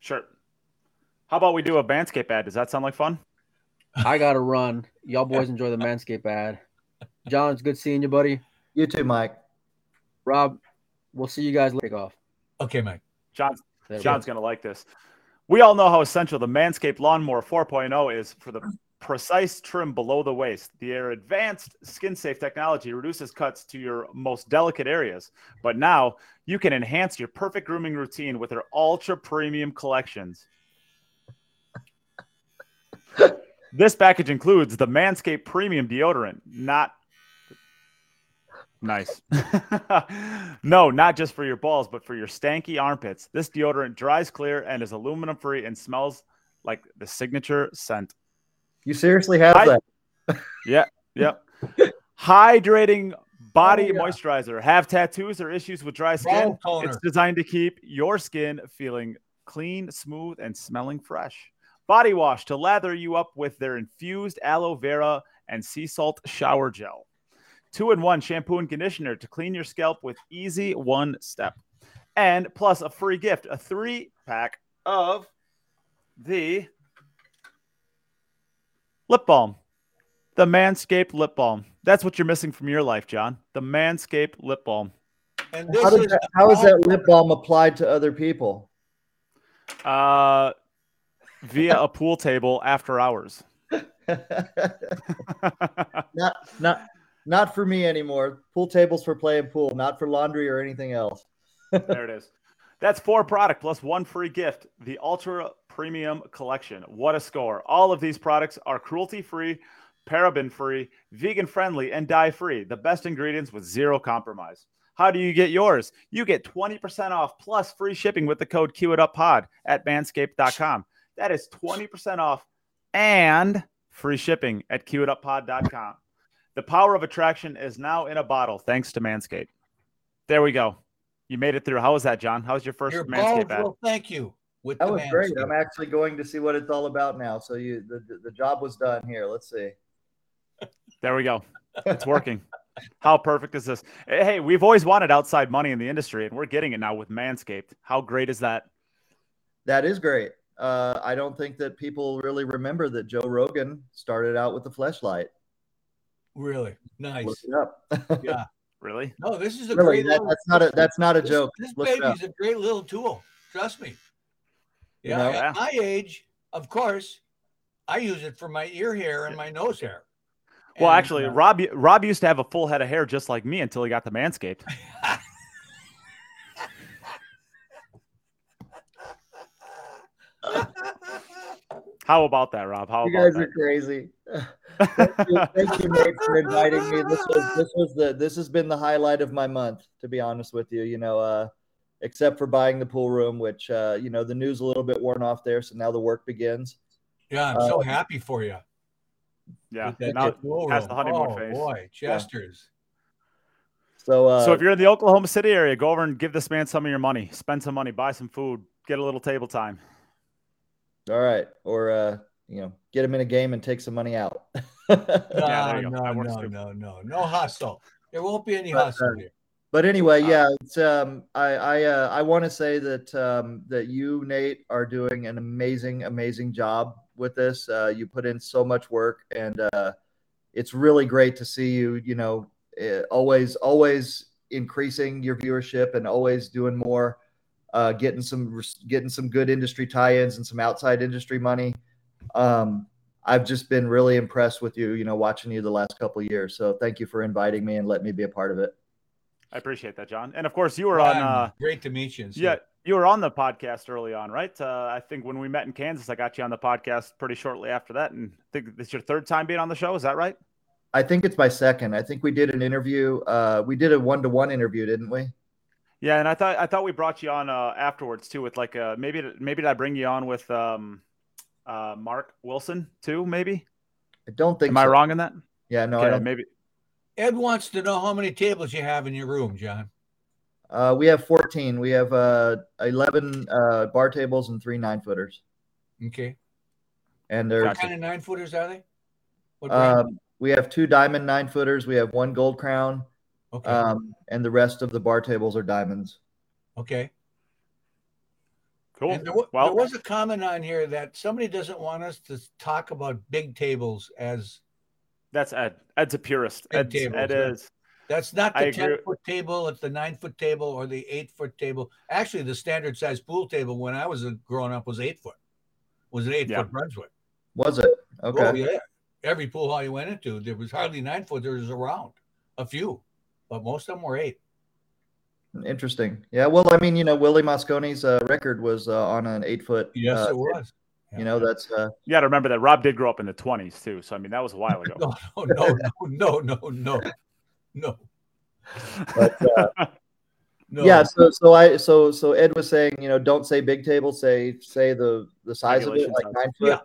Sure. How about we do a Bandscape ad? Does that sound like fun? I gotta run. Y'all boys enjoy the Manscaped ad. John, it's good seeing you, buddy. you too mike Rob, we'll see you guys later off. Okay, Mike. John's John's going to like this. We all know how essential the Manscaped Lawnmower 4.0 is for the precise trim below the waist. Their advanced skin safe technology reduces cuts to your most delicate areas. But now you can enhance your perfect grooming routine with their ultra premium collections. this package includes the Manscaped Premium Deodorant, not Nice. no, not just for your balls, but for your stanky armpits. This deodorant dries clear and is aluminum free and smells like the signature scent. you seriously have I- that yeah. Yep. Hydrating Body Oh, yeah. moisturizer. Have tattoos or issues with dry skin? It's designed to keep your skin feeling clean, smooth, and smelling fresh. Body wash to lather you up with their infused aloe vera and sea salt shower gel. Two in one shampoo and conditioner to clean your scalp with easy one step. And plus a free gift, a three pack of the lip balm. The Manscaped lip balm. That's what you're missing from your life, John. The Manscaped lip balm. And How, this does that, how is that lip balm applied to other people? Uh, via a pool table after hours. not not not for me anymore. Pool tables for playing pool, not for laundry or anything else. there it is. That's four product plus one free gift. The Ultra Premium Collection. What a score! All of these products are cruelty free, paraben free, vegan friendly, and dye free. The best ingredients with zero compromise. How do you get yours? You get 20% off plus free shipping with the code QItUpPod at manscaped.com. That is 20% off and free shipping at QItUpPod.com. The power of attraction is now in a bottle thanks to Manscaped. There we go. You made it through. How was that, John? How was your first your Manscaped balls ad? will thank you. With That the was great. I'm actually going to see what it's all about now. So you the, the, the job was done here. Let's see. There we go. It's working. How perfect is this? Hey, we've always wanted outside money in the industry, and we're getting it now with Manscaped. How great is that? That is great. Uh, I don't think that people really remember that Joe Rogan started out with the fleshlight. Really Look nice. it up. Yeah. Really? No, this is a really, great. that, little, that's not a that's not a this, joke. This Look baby's a great little tool. Trust me. Yeah, know? Yeah. at my age, of course, I use it for my ear hair and my nose hair. Well, And, actually, uh, Rob Rob used to have a full head of hair just like me until he got the Manscaped. How about that, Rob? How You about guys are crazy. thank, you, thank you, Nate, for inviting me. This was this was the this has been the highlight of my month, to be honest with you. You know, uh, except for buying the pool room, which uh, you know the news a little bit worn off there, so now the work begins. yeah, I'm so Uh, happy for you. yeah. with that Now, past the honeymoon oh, phase. boy, Chester's. So, uh, so if you're in the Oklahoma City area, go over and give this man some of your money. Spend some money, buy some food, get a little table time. all right, or uh, you know, get him in a game and take some money out. No, there you no, no, no, no, no hustle. There won't be any But, hustle uh, here. But anyway, Uh, yeah, it's um, I I uh, I want to say that um, that you Nate are doing an amazing amazing job with this. Uh, you put in so much work, and uh, it's really great to see you. You know, eh, always always increasing your viewership and always doing more, uh, getting some getting some good industry tie-ins and some outside industry money. Um, I've just been really impressed with you. You know, watching you the last couple of years. So thank you for inviting me and letting me be a part of it. I appreciate that, John. And of course, you were on. Uh, great to meet you. yeah, you were on the podcast early on, right? Uh, I think when we met in Kansas, I got you on the podcast pretty shortly after that, and I think it's your third time being on the show. Is that right? I think it's my second. I think we did an interview. Uh, we did a one to one interview, didn't we? Yeah, and I thought I thought we brought you on uh, afterwards too, with like uh, maybe maybe did I bring you on with um, uh, Mark Wilson too? Maybe I don't think. am I wrong in that? Yeah, no, I don't. maybe. Ed wants to know how many tables you have in your room, John. Uh, we have 14. We have uh, 11 uh, bar tables and three nine footers, Okay. and there's What kind of nine footers are they? What um, we have two diamond nine footers. We have one gold crown, okay. um, and the rest of the bar tables are diamonds. okay. Cool. And there, wa- well, there was a comment on here that somebody doesn't want us to talk about big tables as that's Ed. Ed's a purist. Big Ed's, tables, Ed yeah. is. that's not I the agree. 10 foot table, it's the nine foot table or the eight foot table. Actually, the standard size pool table when I was growing up was eight foot, was an eight Yeah. foot Brunswick. Was it? Okay. Oh, yeah. Every pool hall you went into, there was hardly nine footers around, a few, but most of them were eight. Interesting. Yeah. Well, I mean, you know, Willie Mosconi's uh, record was uh, on an eight foot. Yes, uh, it was. You know, that's uh, You got to remember that Rob did grow up in the 20s too. So I mean, that was a while ago. No, no, no, no, no, no, no, but, uh, no. yeah. So, so I, so, so Ed was saying, you know, don't say big table, say, say the the size of it, like nine foot. Yeah.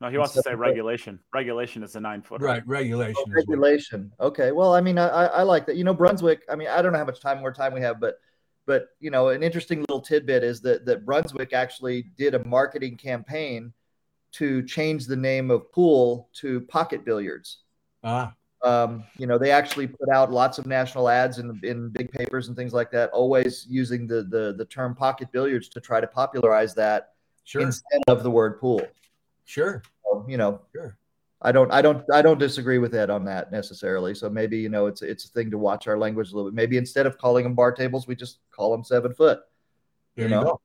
No, he wants to say Seven foot. regulation. Regulation is a nine foot. Right, regulation. Oh, is what- regulation. Okay. Well, I mean, I, I I like that. You know, Brunswick. I mean, I don't know how much time more time we have, but but you know, an interesting little tidbit is that that Brunswick actually did a marketing campaign to change the name of pool to pocket billiards. Ah, Um, you know, they actually put out lots of national ads in in big papers and things like that, always using the the the term pocket billiards to try to popularize that sure, instead of the word pool. Sure, So, you know, sure. I don't, I don't, I don't disagree with Ed on that necessarily. So maybe you know, it's it's a thing to watch our language a little bit. Maybe instead of calling them bar tables, we just call them seven foot There You you, know? go.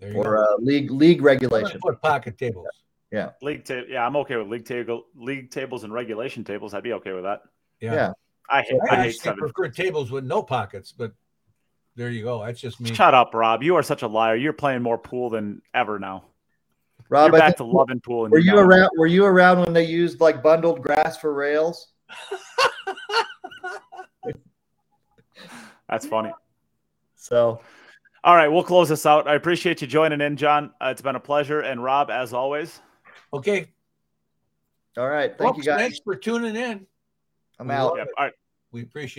There you or go. uh, league league regulation. Foot pocket tables. Yeah. League table. Yeah, I'm okay with league table, league tables and regulation tables. I'd be okay with that. Yeah. Yeah. I hate, I I hate seven. prefer tables with no pockets, but there you go. That's just me. Shut up, Rob. You are such a liar. You're playing more pool than ever now. Rob, You're I back think, to loving pool. And were you know around? Were you around when they used like bundled grass for rails? That's funny. So All right, we'll close this out. I appreciate you joining in, John. Uh, it's been a pleasure. And Rob, as always, Okay. all right, thank Folks, you guys. Thanks for tuning in. I'm out. yeah, all right. We appreciate